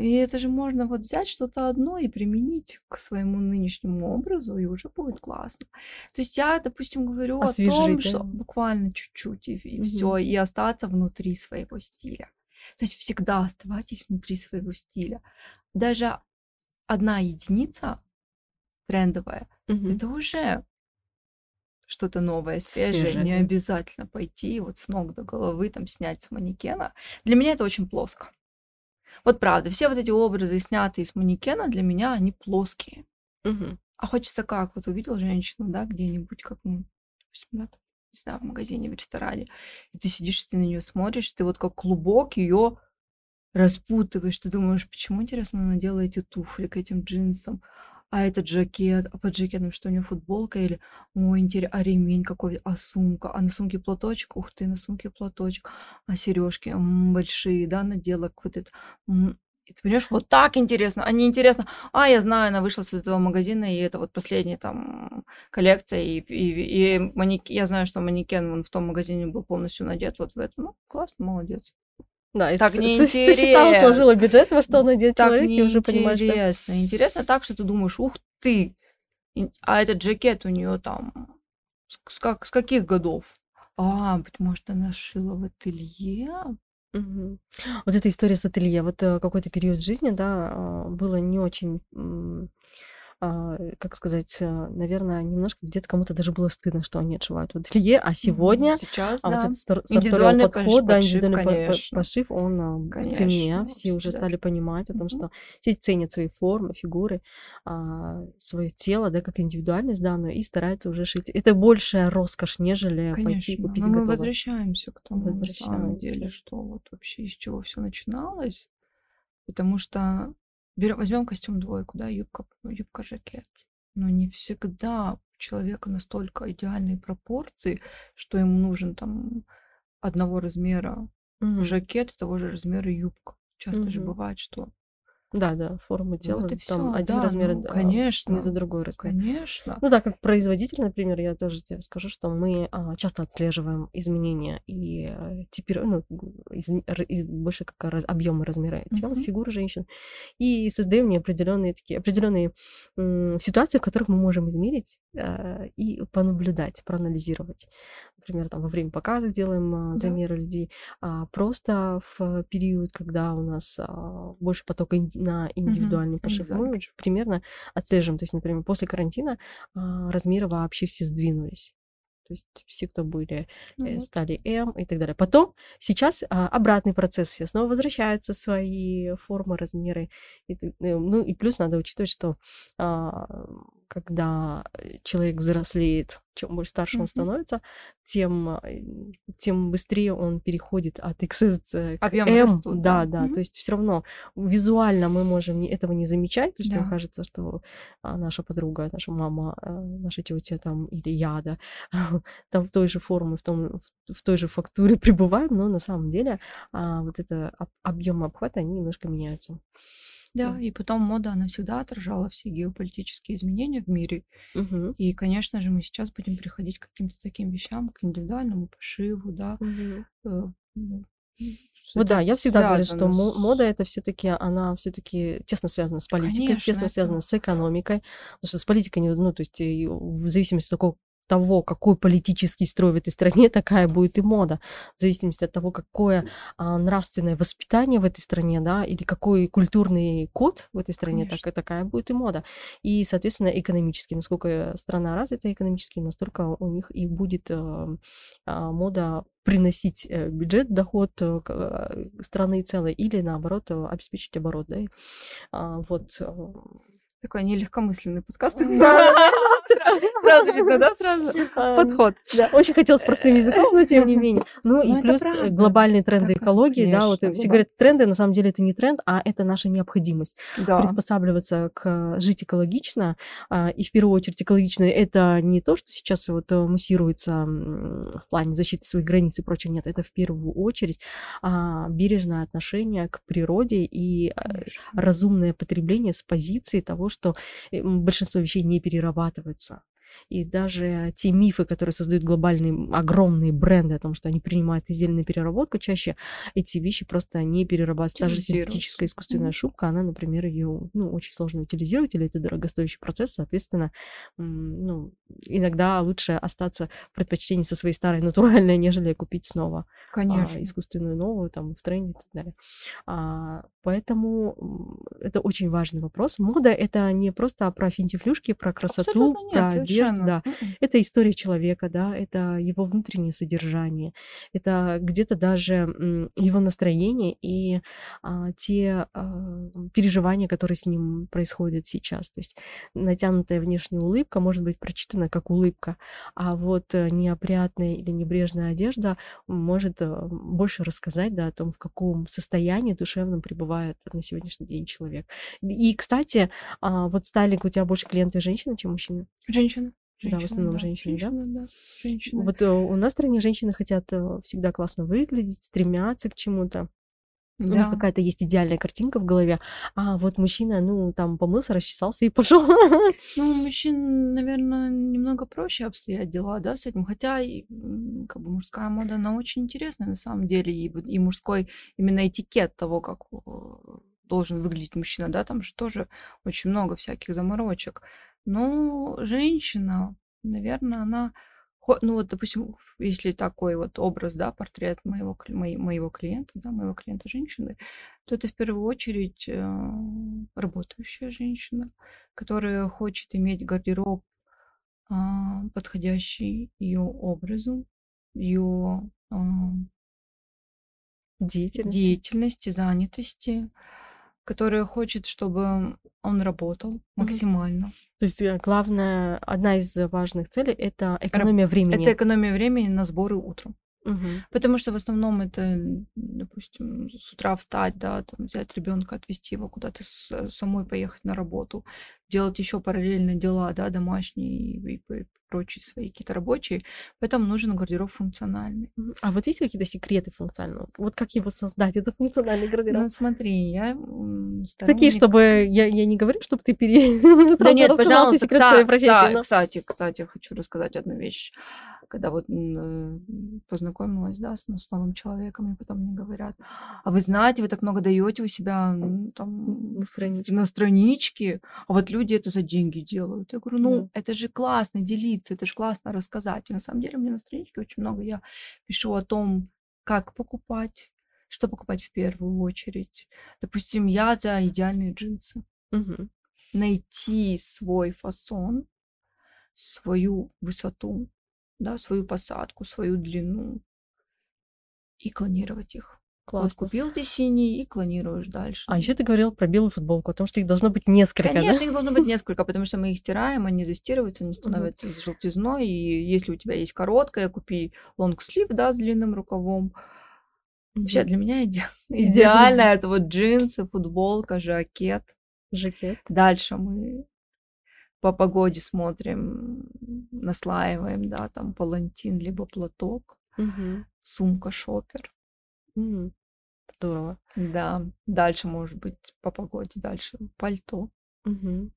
И это же можно вот взять что-то одно и применить к своему нынешнему образу, и уже будет классно. То есть я, допустим, говорю Освежить, о том, да? что буквально чуть-чуть и, и угу. все, и остаться внутри своего стиля. То есть всегда оставайтесь внутри своего стиля. Даже одна единица трендовая, угу. это уже что-то новое, свежее, свежее не да. обязательно пойти вот с ног до головы там снять с манекена. Для меня это очень плоско. Вот правда, все вот эти образы, снятые с манекена, для меня они плоские. Угу. А хочется как? Вот увидел женщину, да, где-нибудь, как, ну, допустим, да, не знаю, в магазине, в ресторане, и ты сидишь, ты на нее смотришь, ты вот как клубок ее распутываешь, ты думаешь, почему, интересно, она надела эти туфли к этим джинсам, а этот жакет, а под жакетом что у него футболка или, ой, интересно, а ремень какой, а сумка, а на сумке платочек, ух ты, на сумке платочек, а сережки большие, да, надела это, и ты понимаешь, вот так интересно, а не интересно, а, я знаю, она вышла с этого магазина, и это вот последняя там коллекция, и, и, и манек... я знаю, что манекен вон в том магазине был полностью надет вот в этом. Ну, классно, молодец. Да, так не. Сосчитала, сложила бюджет, во что он одет так человек, и уже понимаешь, что... интересно. Интересно так, что ты думаешь, ух ты, а этот жакет у нее там с, как, с каких годов? А, быть может, она шила в ателье? Угу. Вот эта история с ателье, вот э, какой-то период жизни, да, а, было не очень как сказать, э, наверное, немножко где-то кому-то даже было стыдно, что они отшивают в ателье, а сегодня Сейчас, а да. вот этот сарториал подход, да, индивидуальный конечно. пошив, он а, конечно. цене, все уже стали понимать о том, что все ценят свои формы, фигуры, а, свое тело, да, как индивидуальность данную, и стараются уже шить. Это большая роскошь, нежели конечно. пойти купить Но мы возвращаемся к тому, на самом деле, что вот вообще из чего все начиналось, потому что Берем, возьмем костюм двойку, да, юбка, юбка, жакет. Но не всегда у человека настолько идеальные пропорции, что ему нужен там одного размера mm-hmm. жакет, того же размера юбка. Часто mm-hmm. же бывает, что да, да, формы тела. Вот и там всё. один да, размер ну, конечно, не за другой размер. Конечно. Ну да, как производитель, например, я тоже тебе скажу, что мы а, часто отслеживаем изменения и а, теперь, ну, из, и больше как раз, объемы размера тела, mm-hmm. фигуры женщин, и создаем неопределенные такие определенные м, ситуации, в которых мы можем измерить а, и понаблюдать, проанализировать. Например, там во время показа делаем а, замеры да. людей, а, просто в период, когда у нас а, больше потока на индивидуальный mm-hmm. пошив, мы примерно отслеживаем. То есть, например, после карантина а, размеры вообще все сдвинулись. То есть все, кто были, mm-hmm. стали М и так далее. Потом сейчас а, обратный процесс, все снова возвращаются свои формы, размеры. И, э, ну и плюс надо учитывать, что а, когда человек взрослеет, чем больше старше mm-hmm. он становится, тем, э, тем быстрее он переходит от XS к Объем M. Растут, да, да. Mm-hmm. То есть все равно визуально мы можем этого не замечать. То есть да. нам кажется, что а, наша подруга, наша мама, э, наша тетя там или я, да, [laughs] там в той же форме, в, том, в, в той же фактуре [laughs] пребываем, но на самом деле а, вот это объем обхвата, они немножко меняются. Да, и потом мода, она всегда отражала все геополитические изменения в мире. Угу. И, конечно же, мы сейчас будем приходить к каким-то таким вещам, к индивидуальному пошиву, да. Угу. Вот да, я всегда говорю, что мода это все-таки, она все-таки тесно связана с политикой, Конечно, тесно это... связана с экономикой, потому что с политикой, ну, то есть в зависимости от того, того, какой политический строй в этой стране, [laughs] такая будет и мода. В зависимости от того, какое а, нравственное воспитание в этой стране, да, или какой культурный код в этой стране, так, такая будет и мода. И, соответственно, экономически, насколько страна развита экономически, настолько у них и будет а, а, мода приносить э, бюджет, доход э, страны целой, или наоборот обеспечить оборот, да. А, вот. Такой нелегкомысленный подкаст. [laughs] [laughs] [laughs] Сразу видно, да, сразу подход. Да, очень хотелось простым языком, но тем не [laughs] менее. Ну и это плюс э, глобальные тренды экологии, да, вот конечно, все говорят тренды, на самом деле это не тренд, а это наша необходимость. Приспосабливаться к жить экологично. а, И в первую очередь экологично это не то, что сейчас вот э, муссируется в плане защиты своих границ и прочего. Нет, это в первую очередь а, бережное отношение к природе и э, разумное потребление с позиции того, что э, большинство вещей не перерабатываются. И даже те мифы, которые создают глобальные огромные бренды о том, что они принимают изделия на переработку, чаще эти вещи просто не перерабатываются. Та же Утилизируются. синтетическая искусственная Мгм. шубка, она, например, ее ну, очень сложно утилизировать, или это дорогостоящий процесс, соответственно, ну, иногда лучше остаться в предпочтении со своей старой натуральной, [laughs] нежели купить снова а, Конечно. искусственную новую, там, в тренде и так далее. А, поэтому это очень важный вопрос. Мода — это не просто про финтифлюшки, про красоту, Абсолютно нет, про одежду, совершенно. да. Мгм. Это история человека, да, это его внутреннее содержание, это где-то даже его настроение и а, те а, переживания, которые с ним происходят сейчас. То есть натянутая внешняя улыбка может быть прочитана как улыбка, а вот э, неопрятная или небрежная одежда может э, больше рассказать да, о том, в каком состоянии душевном пребывает на сегодняшний день человек. И, кстати, а, вот стайлинг у тебя больше клиенты женщины, чем мужчины? Женщина. Да, в основном да. женщины, да? Женщина, да? Женщина. Вот э, у нас в стране женщины хотят э, всегда классно выглядеть, стремятся к чему-то. У них Да. какая-то есть идеальная картинка в голове. А вот мужчина, ну, там помылся, расчесался и пошел. [laughs] Ну, мужчин, наверное, немного проще обстоят дела, да, с этим. Хотя, как бы мужская мода, она очень интересная на самом деле. И, и мужской именно этикет того, как э, должен выглядеть мужчина, да, там же тоже очень много всяких заморочек. Но женщина, наверное, она... Ну вот, допустим, если такой вот образ, да, портрет моего, моей- моего клиента, да, моего клиента женщины, то это в первую очередь э, работающая женщина, которая хочет иметь гардероб, а, подходящий ее образу, ее Деятельность. деятельности, занятости, которая хочет, чтобы он работал максимально. То есть э, главное, одна из важных целей — это экономия времени. Это экономия времени на сборы утром. Мгм. Потому что в основном это, допустим, с утра встать, да, там взять ребенка, отвезти его куда-то, с- самой поехать на работу, делать еще параллельно дела, да, домашние и, и п- прочие свои какие-то рабочие. Поэтому нужен гардероб функциональный. А вот есть какие-то секреты функционального? Вот как его создать? Это функциональный гардероб. Ну, смотри, я м, Такие, сторонник- чтобы... Я, я не говорю, чтобы ты пере... [laughs] Да нет, пожалуйста, своей профессии. но- кстати, кстати, хочу рассказать одну вещь. Когда вот познакомилась, да, с, ну, с новым человеком, и потом мне говорят, а вы знаете, вы так много даете у себя там На страничке. на страничке, а вот люди это за деньги делают. Я говорю, ну, Да. это же классно делиться, это же классно рассказать. И на самом деле у меня на страничке очень много я пишу о том, как покупать, что покупать в первую очередь. Допустим, я за идеальные джинсы Мгм. найти свой фасон, свою высоту, да, свою посадку, свою длину и клонировать их. Вот Классно. купил ты синий и клонируешь дальше. А еще ты говорил про белую футболку, о том, что их должно быть несколько, да? Конечно, их должно быть [laughs] несколько, потому что мы их стираем, они застирываются, они становятся с желтизной. И если у тебя есть короткая, купи лонгслив, да, с длинным рукавом. Вообще, для меня иде- [laughs] идеально это вот джинсы, футболка, жакет. Жакет. Дальше мы по погоде смотрим, наслаиваем, да, там палантин, либо платок, Мгм. сумка, шопер. М. Здорово. Да, дальше может быть по погоде, дальше пальто. Мгм.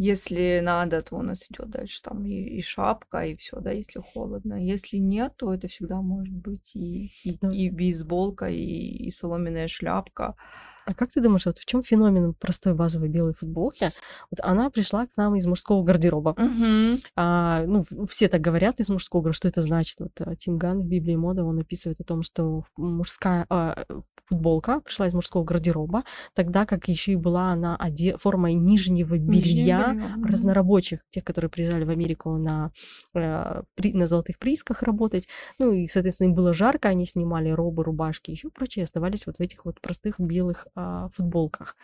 Если надо, то у нас идет дальше там и, и шапка, и все, да, если холодно. Если нет, то это всегда может быть и, и, Да. и бейсболка, и, и соломенная шляпка. А как ты думаешь, вот в чем феномен простой базовой белой футболки? Вот она пришла к нам из мужского гардероба. А, ну, все так говорят из мужского, говорят, что это значит. Вот а, Тим Ган в Библии моды, он описывает о том, что мужская, а, футболка, пришла из мужского гардероба, тогда как еще и была она оде... формой нижнего белья мгм. разнорабочих, тех, которые приезжали в Америку на, э, при- на золотых приисках работать. Ну и, соответственно, им было жарко, они снимали робы, рубашки, еще прочее, оставались вот в этих вот простых белых а, футболках.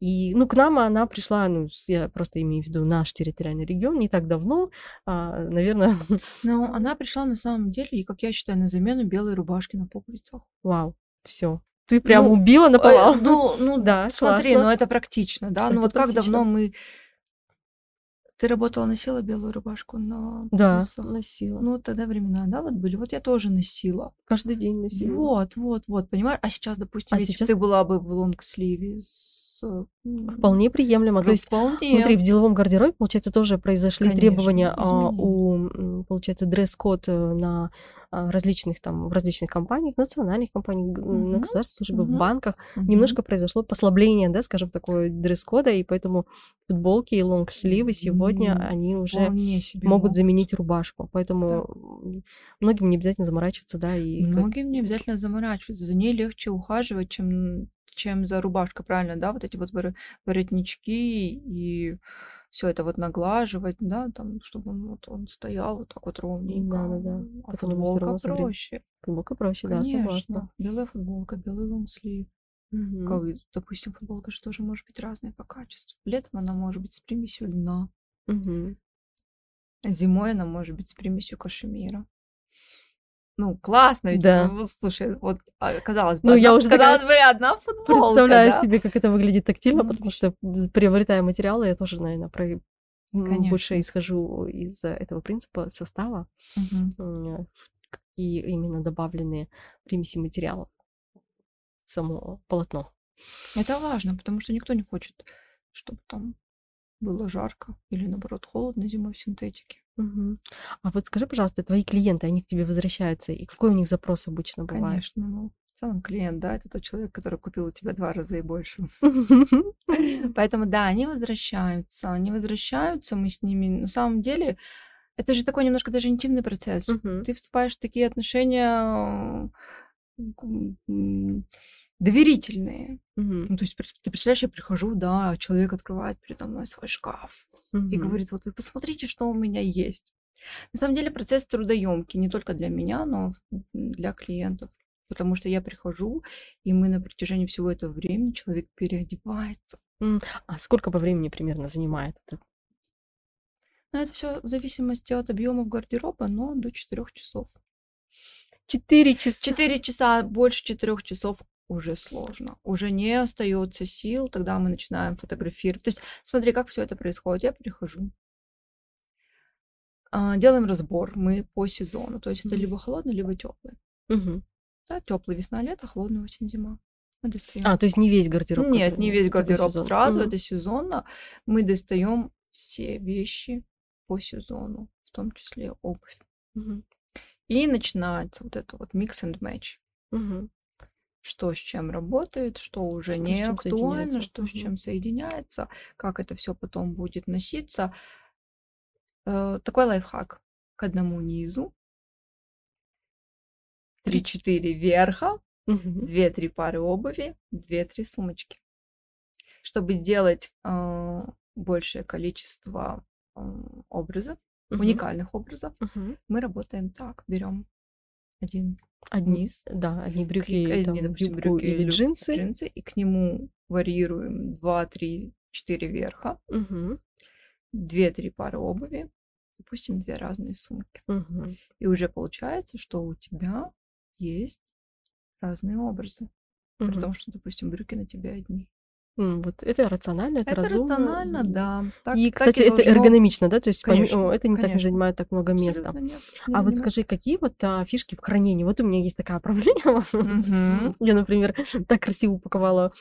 И, ну, к нам она пришла, ну, я просто имею в виду наш территориальный регион, не так давно, а, наверное, [laughs] Но она пришла на самом деле, и, как я считаю, на замену белой рубашки на пуговицах. вау, все. Ты прям Ну, убила Э, наповал. Ну, ну [laughs] Да, смотри, классно. ну это практично, да. Это Ну вот как практично. давно мы... Ты работала, носила белую рубашку на Да, носила. Ну, тогда времена, да, вот были. Вот я тоже носила. Каждый день носила. Вот, вот, вот, понимаешь? А сейчас, допустим, А если сейчас- ты была бы в лонгсливе с... м, Вполне приемлемо. То есть вполне. Смотри, в деловом гардеробе, получается, тоже произошли Конечно, требования а, у, получается, дресс-код э, на а, различных там, в различных компаниях, национальных компаниях, г- на государственной службе, в мгм. банках. Мгм. Немножко произошло послабление, да, скажем, такое дресс-кода, и поэтому футболки и лонгсливы сегодня, М, они уже могут заменить рубашку. Поэтому Да. многим не обязательно заморачиваться, да, и как- Многим не обязательно заморачиваться, за ней легче ухаживать, чем, чем за рубашкой, правильно, да? Вот эти вот воры- воротнички и все это вот наглаживать, да, там, чтобы он, вот, он стоял вот так вот ровненько. Да-да-да. А Потом ему всё футболка проще. футболка проще, да, согласна. Конечно. Белая футболка, белый лонгслив. Мгм. Как, допустим, футболка же тоже может быть разная по качеству. Летом она может быть с примесью льна, Мгм. зимой она может быть с примесью кашемира. Ну, классно, ведь, Да. ну, слушай, вот, а, казалось бы, Ну, я одна- уже такая казалось бы, одна футболка, Представляю да? себе, как это выглядит тактильно, Ну, потому что приобретая материалы, я тоже, наверное, про... больше исхожу из этого принципа состава, в какие именно добавлены примеси материалов в само полотно. Это важно, потому что никто не хочет, чтобы там было жарко или, наоборот, холодно зимой в синтетике. А вот скажи, пожалуйста, твои клиенты, они к тебе возвращаются, и какой у них запрос обычно бывает? Конечно, ну, в целом клиент, да, это тот человек, который купил у тебя два раза и больше. [laughs] [laughs] Поэтому, да, они возвращаются, они возвращаются, мы с ними, на самом деле, это же такой немножко даже интимный процесс. Ты вступаешь в такие отношения доверительные. Ну, то есть, ты представляешь, я прихожу, да, человек открывает передо мной свой шкаф и Мгм. говорит, вот вы посмотрите, что у меня есть. На самом деле процесс трудоемкий не только для меня, но для клиентов. Потому что я прихожу, и мы на протяжении всего этого времени человек переодевается. А сколько по времени примерно занимает это? Но это все в зависимости от объемов гардероба, но до 4 часов. Четыре часа. 4 часа, больше 4 часов уже сложно. Уже не остается сил, тогда мы начинаем фотографировать. То есть, смотри, как все это происходит. Я прихожу, а, делаем разбор мы по сезону. То есть это либо холодный, либо теплый. Мгм. Да, теплый весна, лето, холодный осень, зима. Мы достаем. А, то есть не весь гардероб? Нет, который, не весь гардероб сезон. сразу, Мгм. это сезонно. Мы достаем все вещи по сезону, в том числе обувь. Мгм. И начинается вот это вот mix and match. Мгм. Что с чем работает, что уже Что с не актуально, что с Мгм. чем соединяется, как это все потом будет носиться. Э, Такой лайфхак. К одному низу, Три- 3-4 верха, Мгм. 2-3 пары обуви, 2-3 сумочки. Чтобы сделать э, большее количество э, образов, уникальных образов, мы работаем так. Берем один Одни, низ, да, одни брюки, одни, там, допустим, юбку брюки или джинсы. джинсы, и к нему варьируем 2, 3, 4 верха, Мгм. 2-3 пары обуви, допустим, две разные сумки. Мгм. И уже получается, что у тебя есть разные образы. При Мгм. том, что, допустим, брюки на тебе одни. Вот это рационально, это, Это разумно. рационально, и- да. Так, И, так кстати, это должно- эргономично, да, то есть Конечно, о, это не так не конечно. занимает так много места. Нет, А не вот занимает. скажи, какие вот а, фишки в хранении? Вот у меня есть такая [laughs] проблема. Я, например, так красиво упаковала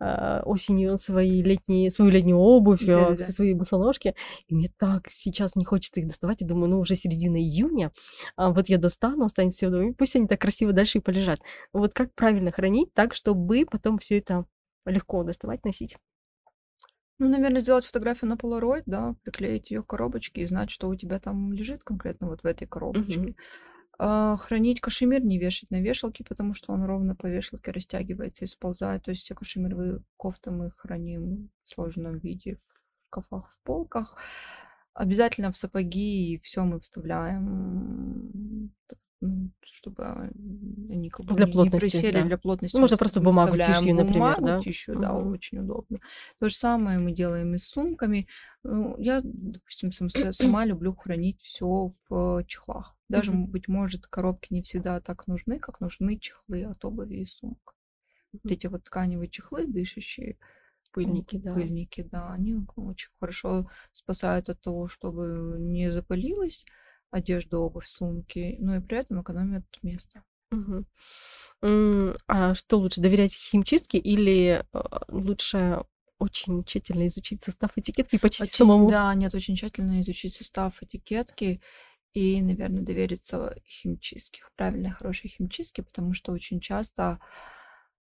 а, осенью свои летние, свою летнюю обувь, а, все свои босоножки, и мне так сейчас не хочется их доставать. Я думаю, ну уже середина июня, а вот я достану, останется все и пусть они так красиво дальше и полежат. Вот как правильно хранить так, чтобы потом все это легко доставать, носить? Ну, наверное, сделать фотографию на Polaroid, да, приклеить ее к коробочке и знать, что у тебя там лежит конкретно вот в этой коробочке. А, хранить кашемир, не вешать на вешалке, потому что он ровно по вешалке растягивается и сползает. То есть все кашемировые кофты мы храним в сложном виде в шкафах, в полках. Обязательно в сапоги и все мы вставляем чтобы они как бы Для не, не плотности, присели да. для плотности. Ну, можно просто бумагу, тишью, например, бумагу, да? тишью, да, Мгм. очень удобно. То же самое мы делаем и с сумками. Ну, Я, допустим, самосто- [clears throat] сама люблю хранить все в чехлах. Даже, Мгм. быть может, коробки не всегда так нужны, как нужны чехлы от обуви и сумок. Вот Мгм. эти вот тканевые чехлы, дышащие, Пыльники, да. пыльники, да, они очень хорошо спасают от того, чтобы не запылилась одежда, обувь, сумки, но и при этом экономят место. А что лучше, доверять химчистке или э, лучше очень тщательно изучить состав этикетки и почистить Очень, самому? да, нет, очень тщательно изучить состав этикетки и, наверное, довериться химчистке, правильной, хорошей химчистке, потому что очень часто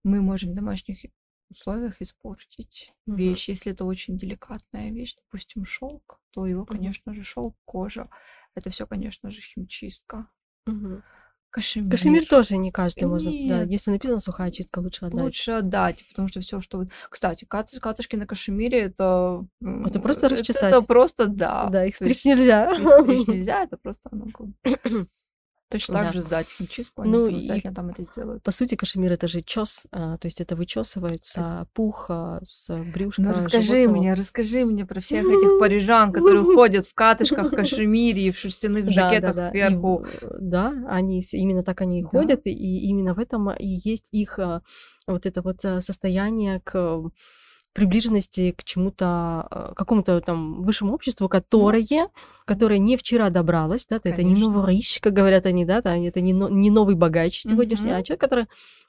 мы можем в домашних условиях испортить Мгм. вещь. Если это очень деликатная вещь, допустим, шелк, то его, конечно же, шелк, кожа, это все, конечно же, химчистка. Мгм. Кашемир. Кашемир тоже не каждый может. Да, Нет. если написано сухая чистка, лучше отдать. Лучше отдать, потому что все, что... вот- Кстати, катыш- катышки на кашемире, это... Это просто это- расчесать. Это просто, да. Да, их стричь нельзя. их стричь нельзя, это просто ну, [clears throat] точно так Да. же сдать химчистку, они Ну и самостоятельно там это сделают. по сути кашемир это же чес, а, то есть это вычесывается пух а, с брюшка Ну расскажи животного. мне, расскажи мне про всех этих [laughs] парижан, которые ходят в катышках, [laughs] кашемире и в шерстяных жакетах да, да. И сверху. в- да, они именно так они и ходят, и именно в этом и есть их а, вот это вот состояние к приближенности к чему-то, а, какому-то там высшему обществу, которое, которое не вчера добралось, да, это не новый рищ, как говорят они, да, это не, но- не новый богач сегодняшний, Мгм. а человек, который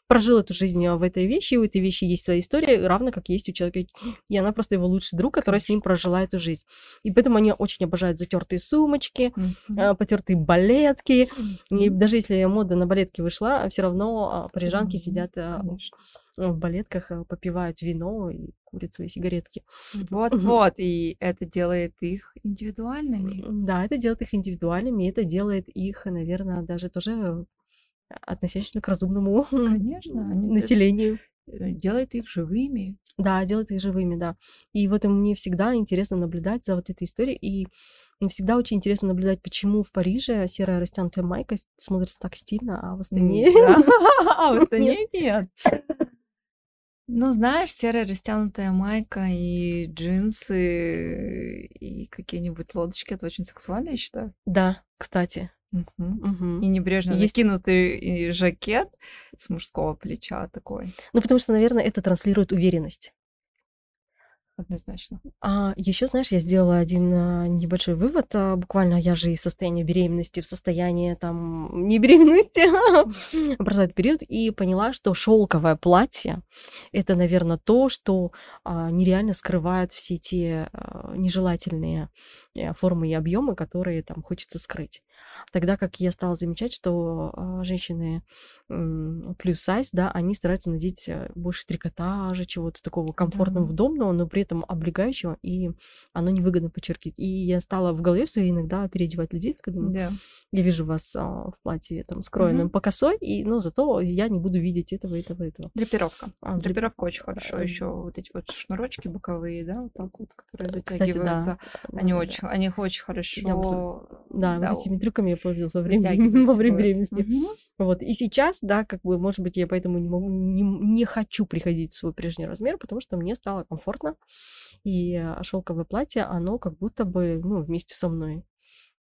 прожил эту жизнь а, в этой вещи, и у этой вещи есть своя история, равно как есть у человека, и она просто его лучший друг, который с ним прожила эту жизнь. И поэтому они очень обожают затертые сумочки, Мгм. потертые балетки. И Мгм. даже если мода на балетки вышла, все равно а, парижанки Мгм. сидят а, Конечно. в балетках, а, попивают вино и курят свои сигаретки. Вот-вот, и это делает их индивидуальными. Да, это делает их индивидуальными, и это делает их, наверное, даже тоже относящими к разумному [laughs] Конечно, они- населению. э, Делает их живыми. Да, делает их живыми, да. И вот мне всегда интересно наблюдать за вот этой историей. И мне всегда очень интересно наблюдать, почему в Париже серая растянутая майка смотрится так стильно, а в Астане... [laughs] [laughs] А в Астане Нет. Ну, знаешь, серая растянутая майка и джинсы и какие-нибудь лодочки, это очень сексуально, я считаю. Да, кстати. Мгм. Мгм. И небрежно Есть- накинутый и жакет с мужского плеча такой, Ну, потому что, наверное, это транслирует уверенность. Однозначно. А еще, знаешь, я сделала один а, небольшой вывод. а, Буквально я же из состояния беременности в состояние там не беременности [laughs] образовать период и поняла, что шелковое платье это, наверное, то, что а, нереально скрывает все те а, нежелательные э, формы и объемы, которые там хочется скрыть. Тогда как я стала замечать, что а, женщины плюс сайз, да, они стараются надеть э, больше трикотажа, чего-то такого комфортного, Да. удобного, но при этом облегающего, и оно невыгодно подчеркивать. И я стала в голове своей иногда переодевать людей, когда Да. я вижу вас а, в платье там скроенном Мгм. по косой, и, но зато я не буду видеть этого, этого, этого. Драпировка. А, драп- Драпировка очень хорошо. а, Еще вот эти вот шнурочки боковые, да, вот так вот, которые Кстати, да. затягиваются. Они Да, очень, они очень хорошо. Я вот Да, да, вот этими трюками я пользовалась во время, во время беременности. Мгм. Вот. И сейчас, да, как бы, может быть, я поэтому не, могу, не, не хочу приходить в свой прежний размер, потому что мне стало комфортно. И шелковое платье, оно как будто бы, ну, вместе со мной.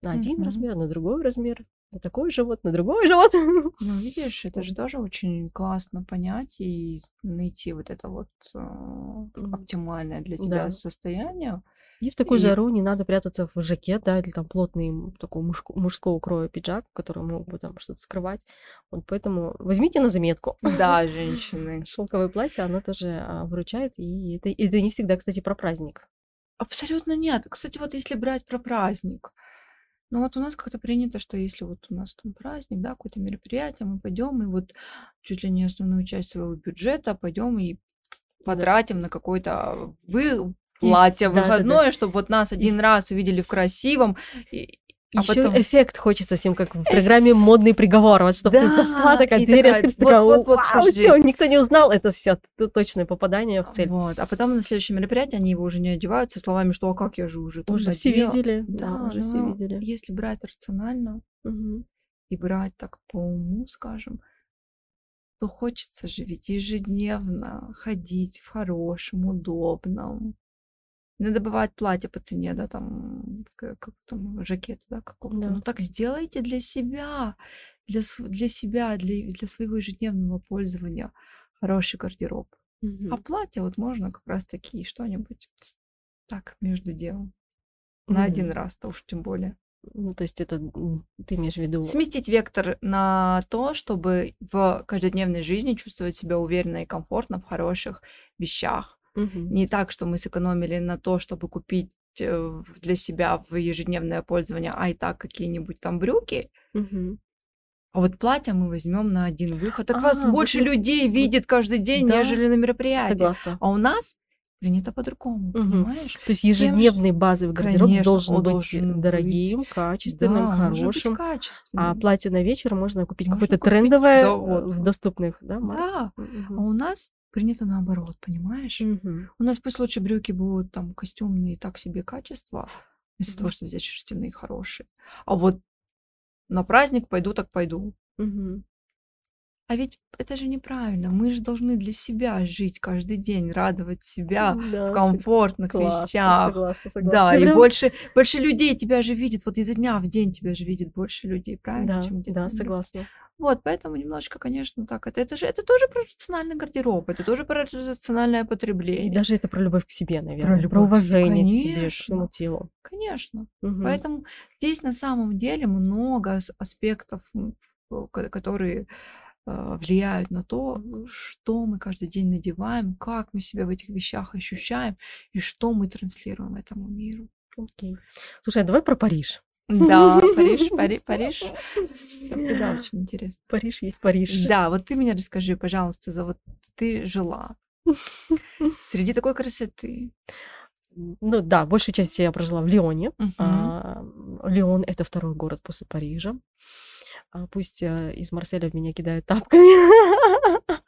На один Мгм. размер, на другой размер, на такой живот, на другой живот. [laughs] Ну, видишь, это же тоже очень классно понять и найти вот это вот а, оптимальное для тебя Да. состояние. И в такую И- жару не надо прятаться в жакет, да, или там плотный такой мужско- мужского кроя пиджак, который мог бы там что-то скрывать. Вот поэтому возьмите на заметку. Да, [laughs] женщины. Шелковое платье, оно тоже а, выручает, и это, это не всегда, кстати, про праздник. Абсолютно нет. Кстати, вот если брать про праздник, ну вот у нас как-то принято, что если вот у нас там праздник, да, какое-то мероприятие, мы пойдем и вот чуть ли не основную часть своего бюджета пойдем и потратим на какое-то вы И платье выходное, чтобы вот нас один с- раз увидели в красивом. И, А Еще потом- эффект хочется всем, как в программе «Модный приговор». Вот чтобы ты Да, пошла, такая и дверь такая, открыта, вот- такая, вот- вот «Вау, скажи». всё, никто не узнал, это все точное попадание в цель. Вот. А потом на следующем мероприятии они его уже не одевают со словами, что а как я же уже Уже все надела». видели, Да, да, уже все но видели. Если брать рационально Мгм. и брать так по уму, скажем, то хочется же ведь ежедневно ходить в хорошем, удобном. Надо бывает платье по цене, да, там, как там, жакет, да, какого-то. Да. Ну так сделайте для себя, для, для себя, для, для своего ежедневного пользования хороший гардероб. А Мгм. платье вот можно как раз таки что-нибудь так между делом. На один Мгм. раз-то уж тем более. Ну, то есть это ты имеешь в виду... Сместить вектор на то, чтобы в каждодневной жизни чувствовать себя уверенно и комфортно в хороших вещах. Не так, что мы сэкономили на то, чтобы купить э, в- для себя в ежедневное пользование, а и так какие-нибудь там брюки, а вот платье мы возьмем на один выход. Так вас А, вот больше мы- людей видит каждый день, Да, нежели на мероприятии. Согласна. А у нас принято по-другому, Мгм. понимаешь? То есть Тем, ежедневный базовый гардероб Конечно, должен быть должен дорогим, быть- качественным, Да, хорошим. А платье на вечер можно купить какое-то трендовое да, э, вот, в вот. доступных, да, марках? Да, а Мгм. у нас принято наоборот, понимаешь? Мгм. У нас пусть лучше брюки будут там костюмные, так себе качество, вместо Мгм. того, чтобы взять шерстяные хорошие. А вот на праздник пойду, так пойду. Мгм. А ведь это же неправильно. Мы же должны для себя жить каждый день, радовать себя Да, в комфортных классно, вещах. согласна, согласна. Да, Ты и прям- больше, больше людей тебя же видит. Вот изо дня в день тебя же видит больше людей, правильно? Да, чем да, на мероприятии. Вот, поэтому немножечко, конечно, так. Это, это же это тоже про рациональный гардероб, это тоже про рациональное И потребление. даже это про любовь к себе, наверное, про, любовь себе, уважение к себе, к конечно. своему телу. Конечно. Мгм. Поэтому здесь на самом деле много ас- аспектов, которые э, влияют на то, что мы каждый день надеваем, как мы себя в этих вещах ощущаем и что мы транслируем этому миру. Окей. Слушай, а давай про Париж. Да, [laughs] Париж, Париж, Париж. Да, очень интересно. Париж есть Париж. Да, вот ты меня расскажи, пожалуйста, за вот ты жила среди такой красоты. Ну да, большую часть я прожила в Лионе. Мгм. А, Лион это второй город после Парижа. А, Пусть а, из Марселя в меня кидают тапками. [laughs]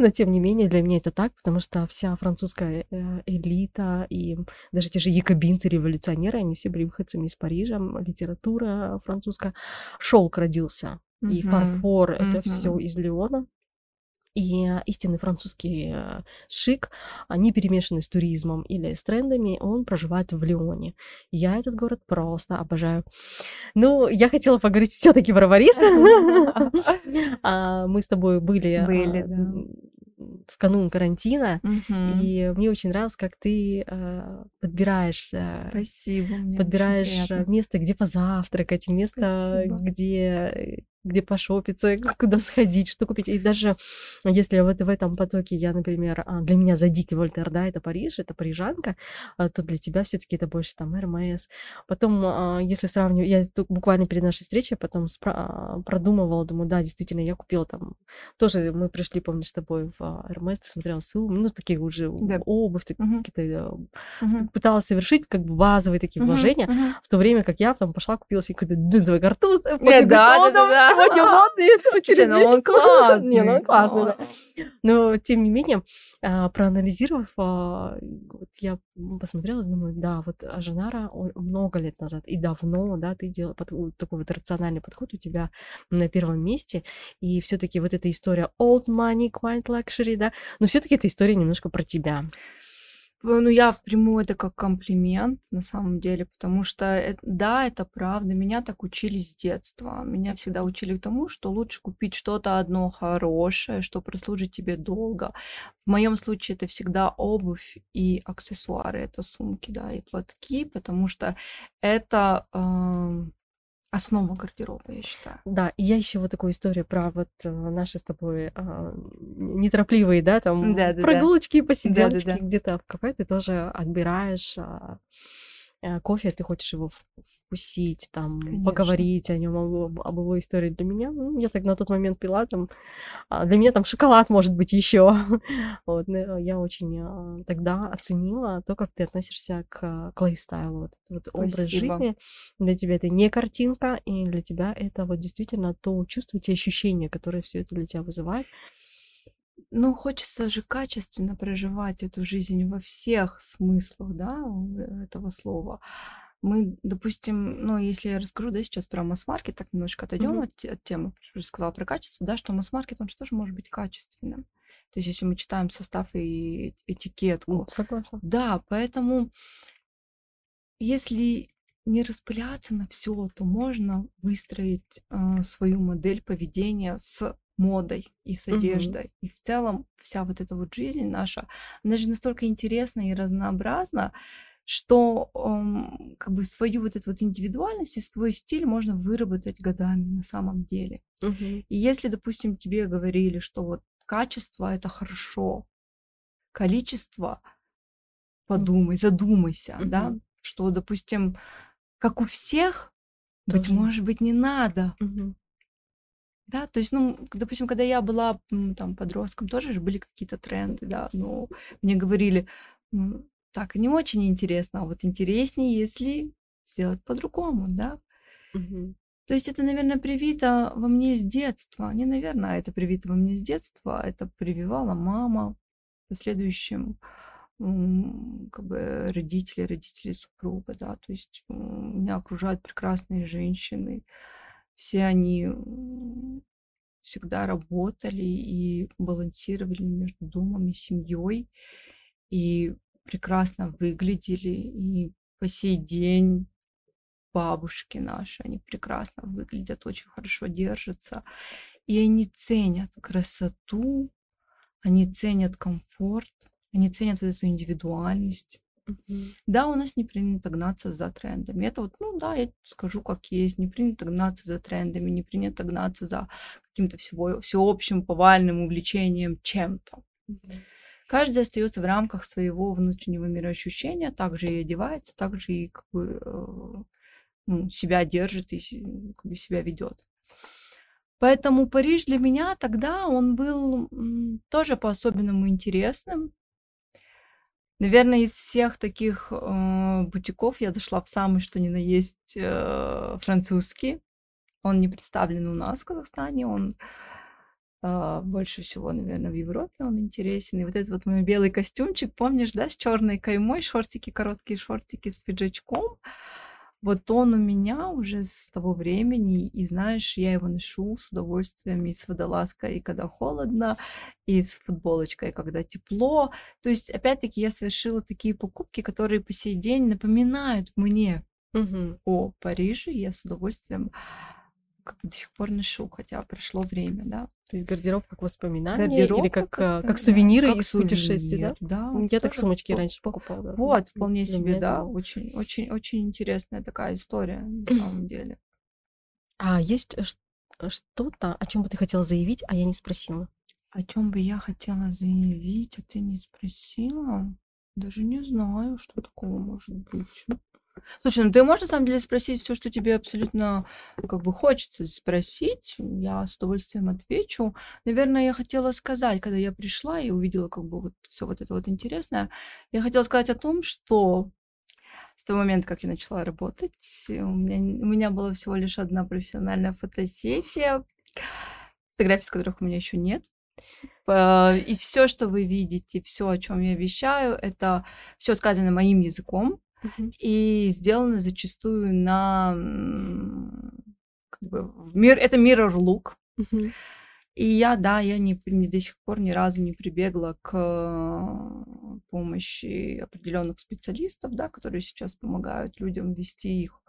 Но тем не менее, для меня это так, потому что вся французская э, элита и даже те же якобинцы, революционеры, они все были выходцами из Парижа, литература французская. Шелк родился, и Мгм. фарфор это Мгм. все из Лиона. И э, истинный французский э, шик, они перемешаны с туризмом или с трендами, он проживает в Лионе. Я этот город просто обожаю. Ну, я хотела поговорить все-таки про Париж. [laughs] [laughs] А, Мы с тобой были, а, в канун карантина, Мгм. и мне очень нравилось, как ты э, подбираешь э, Спасибо. подбираешь э, место, где позавтракать, место, Спасибо. где где пошопиться, куда сходить, что купить. И даже если вот в этом потоке я, например, а, для меня за дикий Вольтер, да, это Париж, это парижанка, а, то для тебя все таки это больше там РМС. Потом, а, если сравнивать, я тут буквально перед нашей встречей потом а, продумывала, думаю, да, действительно, я купила там, тоже мы пришли, помнишь, с тобой в РМС, ты смотрела суммы, ну, такие уже Да. обувь, Мгм. какие-то Мгм. пыталась совершить как бы базовые такие Мгм. вложения, Мгм. в то время как я там пошла купила себе какой-то джинсовый картуз, Э, да, да, да. Сегодня модный, это через Слушай, ну он классный. Не, ну он классный, да. Но, тем не менее, а, проанализировав, а, вот я посмотрела, думаю, да, вот а, Женара о- много лет назад и давно, да, ты вот такой вот рациональный подход у тебя на первом месте, и все таки вот эта история old money, quite luxury, да, но все таки эта история немножко про тебя. Ну, я приму это как комплимент, на самом деле, потому что, э, да, это правда. Меня так учили с детства. Меня всегда учили тому, что лучше купить что-то одно хорошее, что прослужит тебе долго. В моем случае это всегда обувь и аксессуары, это сумки, да, и платки, потому что это эм, основа гардероба, я считаю. Да, и я еще вот такую историю про вот э, наши с тобой а, неторопливые, да, там Да-да-да. прогулочки, посиделочки Да-да-да. где-то в кафе, ты тоже отбираешь а, кофе, ты хочешь его вкусить, там, Конечно. поговорить о нем, об, об его истории. Для меня, ну, я так на тот момент пила там, а, для меня там шоколад может быть еще. [laughs] Вот, но я очень а, тогда оценила то, как ты относишься к, к лайфстайлу, вот, вот образ жизни. Для тебя это не картинка, и для тебя это вот действительно то чувство, те ощущения, которые все это для тебя вызывает. Ну, хочется же качественно проживать эту жизнь во всех смыслах, да, у- этого слова. Мы, допустим, ну, если я расскажу, да, сейчас про масс-маркет, так немножко отойдем Мгм. от, от темы, рассказала про качество, да, что масс-маркет, он же тоже может быть качественным. То есть, если мы читаем состав и этикетку. Согласна. Да, поэтому, если не распыляться на все, то можно выстроить э, свою модель поведения с модой и с одеждой. И в целом вся вот эта вот жизнь наша, она же настолько интересна и разнообразна, что эм, как бы свою вот эту вот индивидуальность и свой стиль можно выработать годами на самом деле. Мгм. И если, допустим, тебе говорили, что вот качество это хорошо, количество подумай, задумайся, да, Мгм. что, допустим, как у всех, быть Тоже. может быть, не надо, Мгм. Да, то есть, ну, допустим, когда я была там подростком, тоже же были какие-то тренды, да, ну, мне говорили, ну, так, не очень интересно, а вот интереснее, если сделать по-другому, да, Мгм. То есть это, наверное, привито во мне с детства. Не, наверное, это привито во мне с детства. Это прививала мама, в последующем как бы родители, родители супруга, да. То есть меня окружают прекрасные женщины. Все они всегда работали и балансировали между домом и семьей. И прекрасно выглядели. И по сей день бабушки наши, они прекрасно выглядят, очень хорошо держатся. И они ценят красоту, они ценят комфорт, они ценят вот эту индивидуальность. Мгм. Да, у нас не принято гнаться за трендами. Это вот, ну да, я скажу как есть. Не принято гнаться за трендами, не принято гнаться за каким-то всего, всеобщим повальным увлечением чем-то. Мгм. Каждый остается в рамках своего внутреннего мироощущения, также и одевается, также и как бы э, ну, себя держит и как бы себя ведет. Поэтому Париж для меня тогда он был тоже по-особенному интересным. Наверное, из всех таких э, бутиков я зашла в самый что ни на есть э, французский. Он не представлен у нас в Казахстане, он а, больше всего, наверное, в Европе он интересен. И вот этот вот мой белый костюмчик, помнишь, да, с черной каймой, шортики, короткие шортики с пиджачком. Вот он у меня уже с того времени, и знаешь, я его ношу с удовольствием и с водолазкой, и когда холодно, и с футболочкой, когда тепло. То есть, опять-таки, я совершила такие покупки, которые по сей день напоминают мне Мгм. о Париже, и я с удовольствием как бы до сих пор ношу, хотя прошло время, да. То есть гардероб как воспоминание Гардероб или как, как как воспоминание, сувениры как из путешествий, да? сувенир, да, Я так сумочки раньше по- покупала. да. Вот, вполне для себе, это да, очень, очень, очень интересная такая история на [clears throat] самом деле. А есть э, что-то, о чем бы ты хотела заявить, а я не спросила? О чем бы я хотела заявить, а ты не спросила? Даже не знаю, что такого может быть. Слушай, ну ты можешь на самом деле спросить все, что тебе абсолютно как бы хочется спросить. Я с удовольствием отвечу. Наверное, я хотела сказать, когда я пришла и увидела как бы вот все вот это вот интересное, я хотела сказать о том, что с того момента, как я начала работать, у меня, у меня была всего лишь одна профессиональная фотосессия, фотографий, с которых у меня еще нет. Па- И все, что вы видите, все, о чем я вещаю, это все сказано моим языком И сделано зачастую на как бы, мир, это mirror look. И я, да, я не, не до сих пор ни разу не прибегла к э, помощи определенных специалистов, да, которые сейчас помогают людям вести их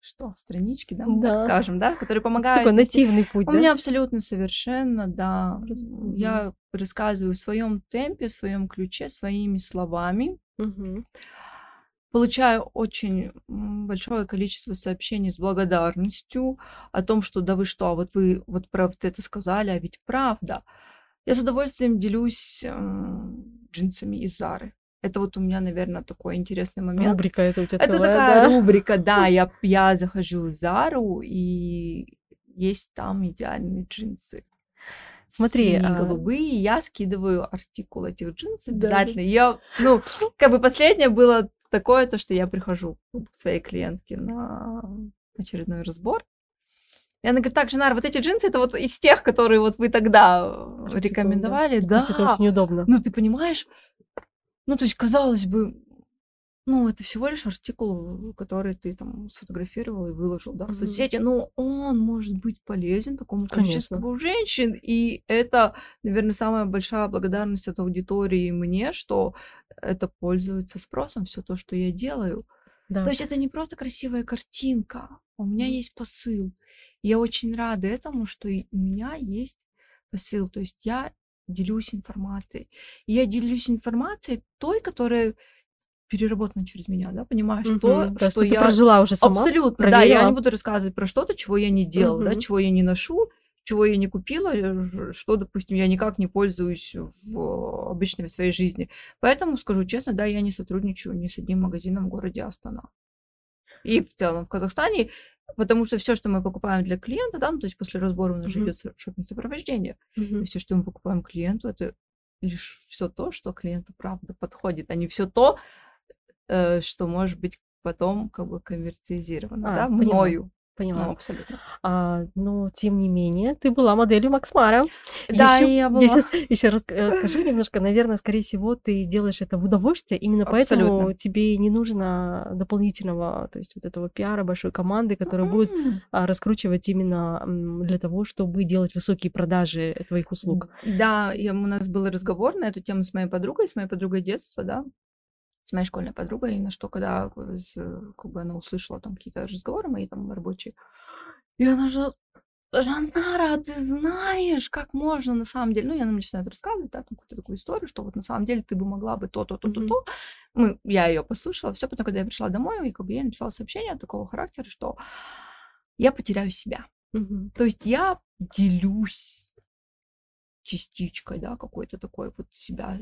что, странички, да, мы так Да. скажем, да, которые Это помогают такой вести нативный путь, у да? меня абсолютно совершенно, да. Мгм. Я рассказываю в своем темпе, в своем ключе, своими словами. Мгм. Получаю очень м, большое количество сообщений с благодарностью о том, что да вы что, а вот вы вот про вот это сказали, а ведь правда. Я с удовольствием делюсь м, джинсами из Зары. Это вот у меня, наверное, такой интересный момент. Рубрика это у тебя Это целая, такая да? рубрика, да, [laughs] я, я захожу в Зару, и есть там идеальные джинсы. Смотри, а- голубые, я скидываю артикул этих джинсов Да, да. обязательно. Я, ну, как бы последнее было такое, то, что я прихожу к своей клиентке на очередной разбор. И она говорит, так, Женар, вот эти джинсы, это вот из тех, которые вот вы тогда э, Артикул, рекомендовали. да. Да, Кстати, Это очень удобно. ну, ты понимаешь? Ну, то есть, казалось бы, ну, это всего лишь артикул, который ты там сфотографировал и выложил, да, в соцсети, но он может быть полезен такому Конечно. количеству женщин, и это, наверное, самая большая благодарность от аудитории мне, что это пользуется спросом, все то, что я делаю. Да. То есть это не просто красивая картинка, у меня Мгм. есть посыл. Я очень рада этому, что у меня есть посыл. То есть я делюсь информацией. И я делюсь информацией той, которая переработана через меня, да, понимаешь, то, Мгм. Да, что, ты я прожила уже сама. абсолютно, да, я проверила. не буду рассказывать про что-то, чего я не делала, да, Мгм. чего я не ношу, чего я не купила, э, что, допустим, я никак не пользуюсь в обычной своей жизни. Поэтому скажу честно, да, я не сотрудничаю ни с одним магазином в городе Астана. И в целом в Казахстане, потому что все, что мы покупаем для клиента, да, ну, то есть после разбора у нас Мгм. идет шопинг-сопровождение, Мгм. все, что мы покупаем клиенту, это лишь все то, что клиенту правда подходит, а не все то, что может быть потом как бы конвертизировано, А, да, поняла. мною. Поняла. Ну, абсолютно. А, но тем не менее, ты была моделью Максмара. Да, и я была. щас- еще раз э, [laughs] скажу немножко. Наверное, скорее всего, ты делаешь это в удовольствие. Именно поэтому Абсолютно. тебе не нужно дополнительного, то есть вот этого пиара большой команды, которая будет М. а, раскручивать именно для того, чтобы делать высокие продажи твоих услуг. Да, я, у нас был разговор на эту тему с моей подругой, с моей подругой детства, да, с моей школьной подругой, и на что, когда э, как бы она услышала там какие-то разговоры мои там рабочие, и она же Жанара, ты знаешь, как можно на самом деле? Ну, я нам начинаю рассказывать, да, там какую-то такую историю, что вот на самом деле ты бы могла бы то, то, то, то, то. Мы, я ее послушала, все, потом, когда я пришла домой, и как бы я написала сообщение такого характера, что я потеряю себя. Мгм. То есть я делюсь частичкой, да, какой-то такой вот себя,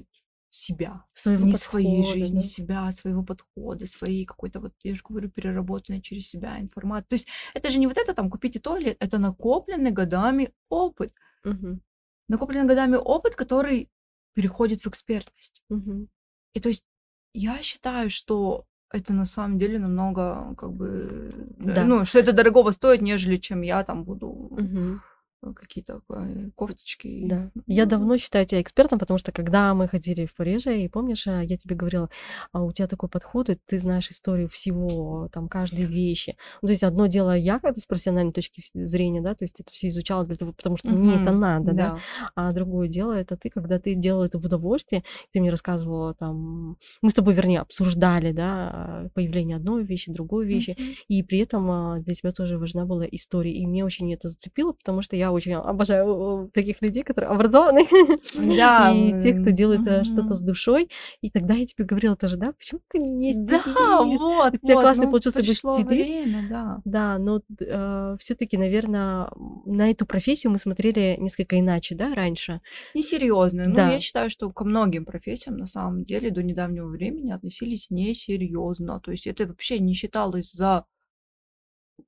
себя. Своего не своей подхода, жизни, да. себя, своего подхода, своей какой-то вот, я же говорю, переработанной через себя информации. То есть это же не вот это там купите то или это накопленный годами опыт. Мгм. Накопленный годами опыт, который переходит в экспертность. Мгм. И то есть я считаю, что это на самом деле намного как бы, э, Да. ну, что это дорогого стоит, нежели чем я там буду Мгм. Э, какие-то э, кофточки. Да. Я ну, давно считаю тебя экспертом, потому что когда мы ходили в Париже, и помнишь, а, я тебе говорила, а у тебя такой подход, и ты знаешь историю всего, там, каждой вещи. Ну, то есть одно дело я как-то с профессиональной точки зрения, да, то есть это все изучала для того, потому что мне это надо, да. да. А другое дело это ты, когда ты делала это в удовольствие, ты мне рассказывала там, мы с тобой, вернее, обсуждали, да, появление одной вещи, другой вещи, и при этом для тебя тоже важна была история. И мне очень это зацепило, потому что я очень обожаю э, таких людей, которые образованы, [laughs] Да, и тех, кто делает э, что-то с душой. И тогда я тебе говорила тоже, да, почему ты не Да, стилист? вот, У тебя вот, классный ну, получился бы пришло стилист. время, да. Да, но все-таки, наверное, на эту профессию мы смотрели несколько иначе, да, раньше. Несерьезные. Ну, Да. я считаю, что ко многим профессиям на самом деле до недавнего времени относились несерьезно. То есть это вообще не считалось за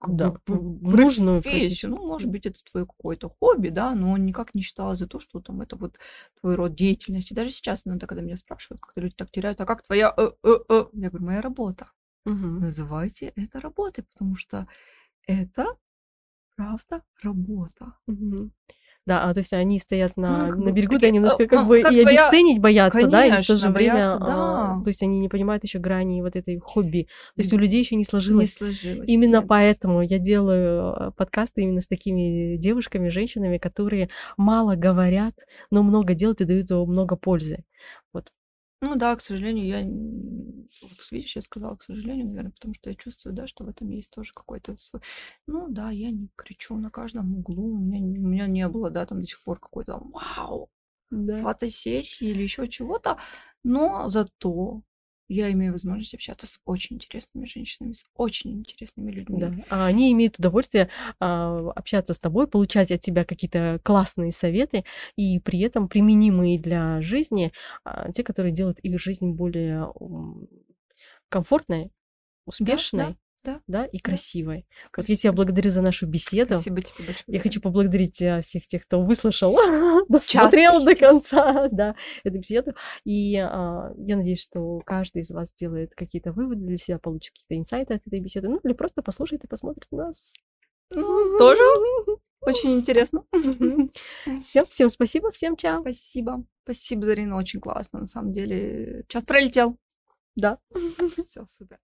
Да, нужную профессию. Ну, может быть, это твое какое-то хобби, да, но никак не считалось за то, что там это вот твой род деятельности. Даже сейчас иногда, когда меня спрашивают, как люди так теряют, а как твоя... э, э, э?» Я говорю, моя работа. Мгм. Называйте это работой, потому что это, правда, работа. Мгм. Да, а то есть они стоят на, как на берегу, да, такие, немножко э, как а, бы как и твоя- обесценить боятся, да, и в то же Конечно, время, боятся, а, да. то есть они не понимают еще грани вот этой хобби. То есть у людей еще не Не сложилось. сложилось. Именно нет. поэтому я делаю э, подкасты именно с такими девушками, женщинами, которые мало говорят, но много делают и дают много пользы. Вот. Ну да, к сожалению, я... Вот видишь, я сказала, к сожалению, наверное, потому что я чувствую, да, что в этом есть тоже какой-то свой... Ну да, я не кричу на каждом углу, у меня, у меня не было, да, там до сих пор какой-то вау, Да. фотосессии или еще чего-то, но зато я имею возможность общаться с очень интересными женщинами, с очень интересными людьми. Да. А они имеют удовольствие а, общаться с тобой, получать от тебя какие-то классные советы и при этом применимые для жизни, а, те, которые делают их жизнь более комфортной, успешной. да, да, и да. красивой. Вот я Красиво. тебя благодарю за нашу беседу. Спасибо тебе большое. Я хочу поблагодарить э, всех тех, кто выслушал, [laughs] досмотрел до конца, [laughs] да, эту беседу. И а, я надеюсь, что каждый из вас сделает какие-то выводы для себя, получит какие-то инсайты от этой беседы, ну или просто послушает и посмотрит нас. Тоже [laughs] очень интересно. Все, всем спасибо, всем чао. Спасибо. Спасибо, Зарина, очень классно, на самом деле. Час пролетел. Да. Все, супер.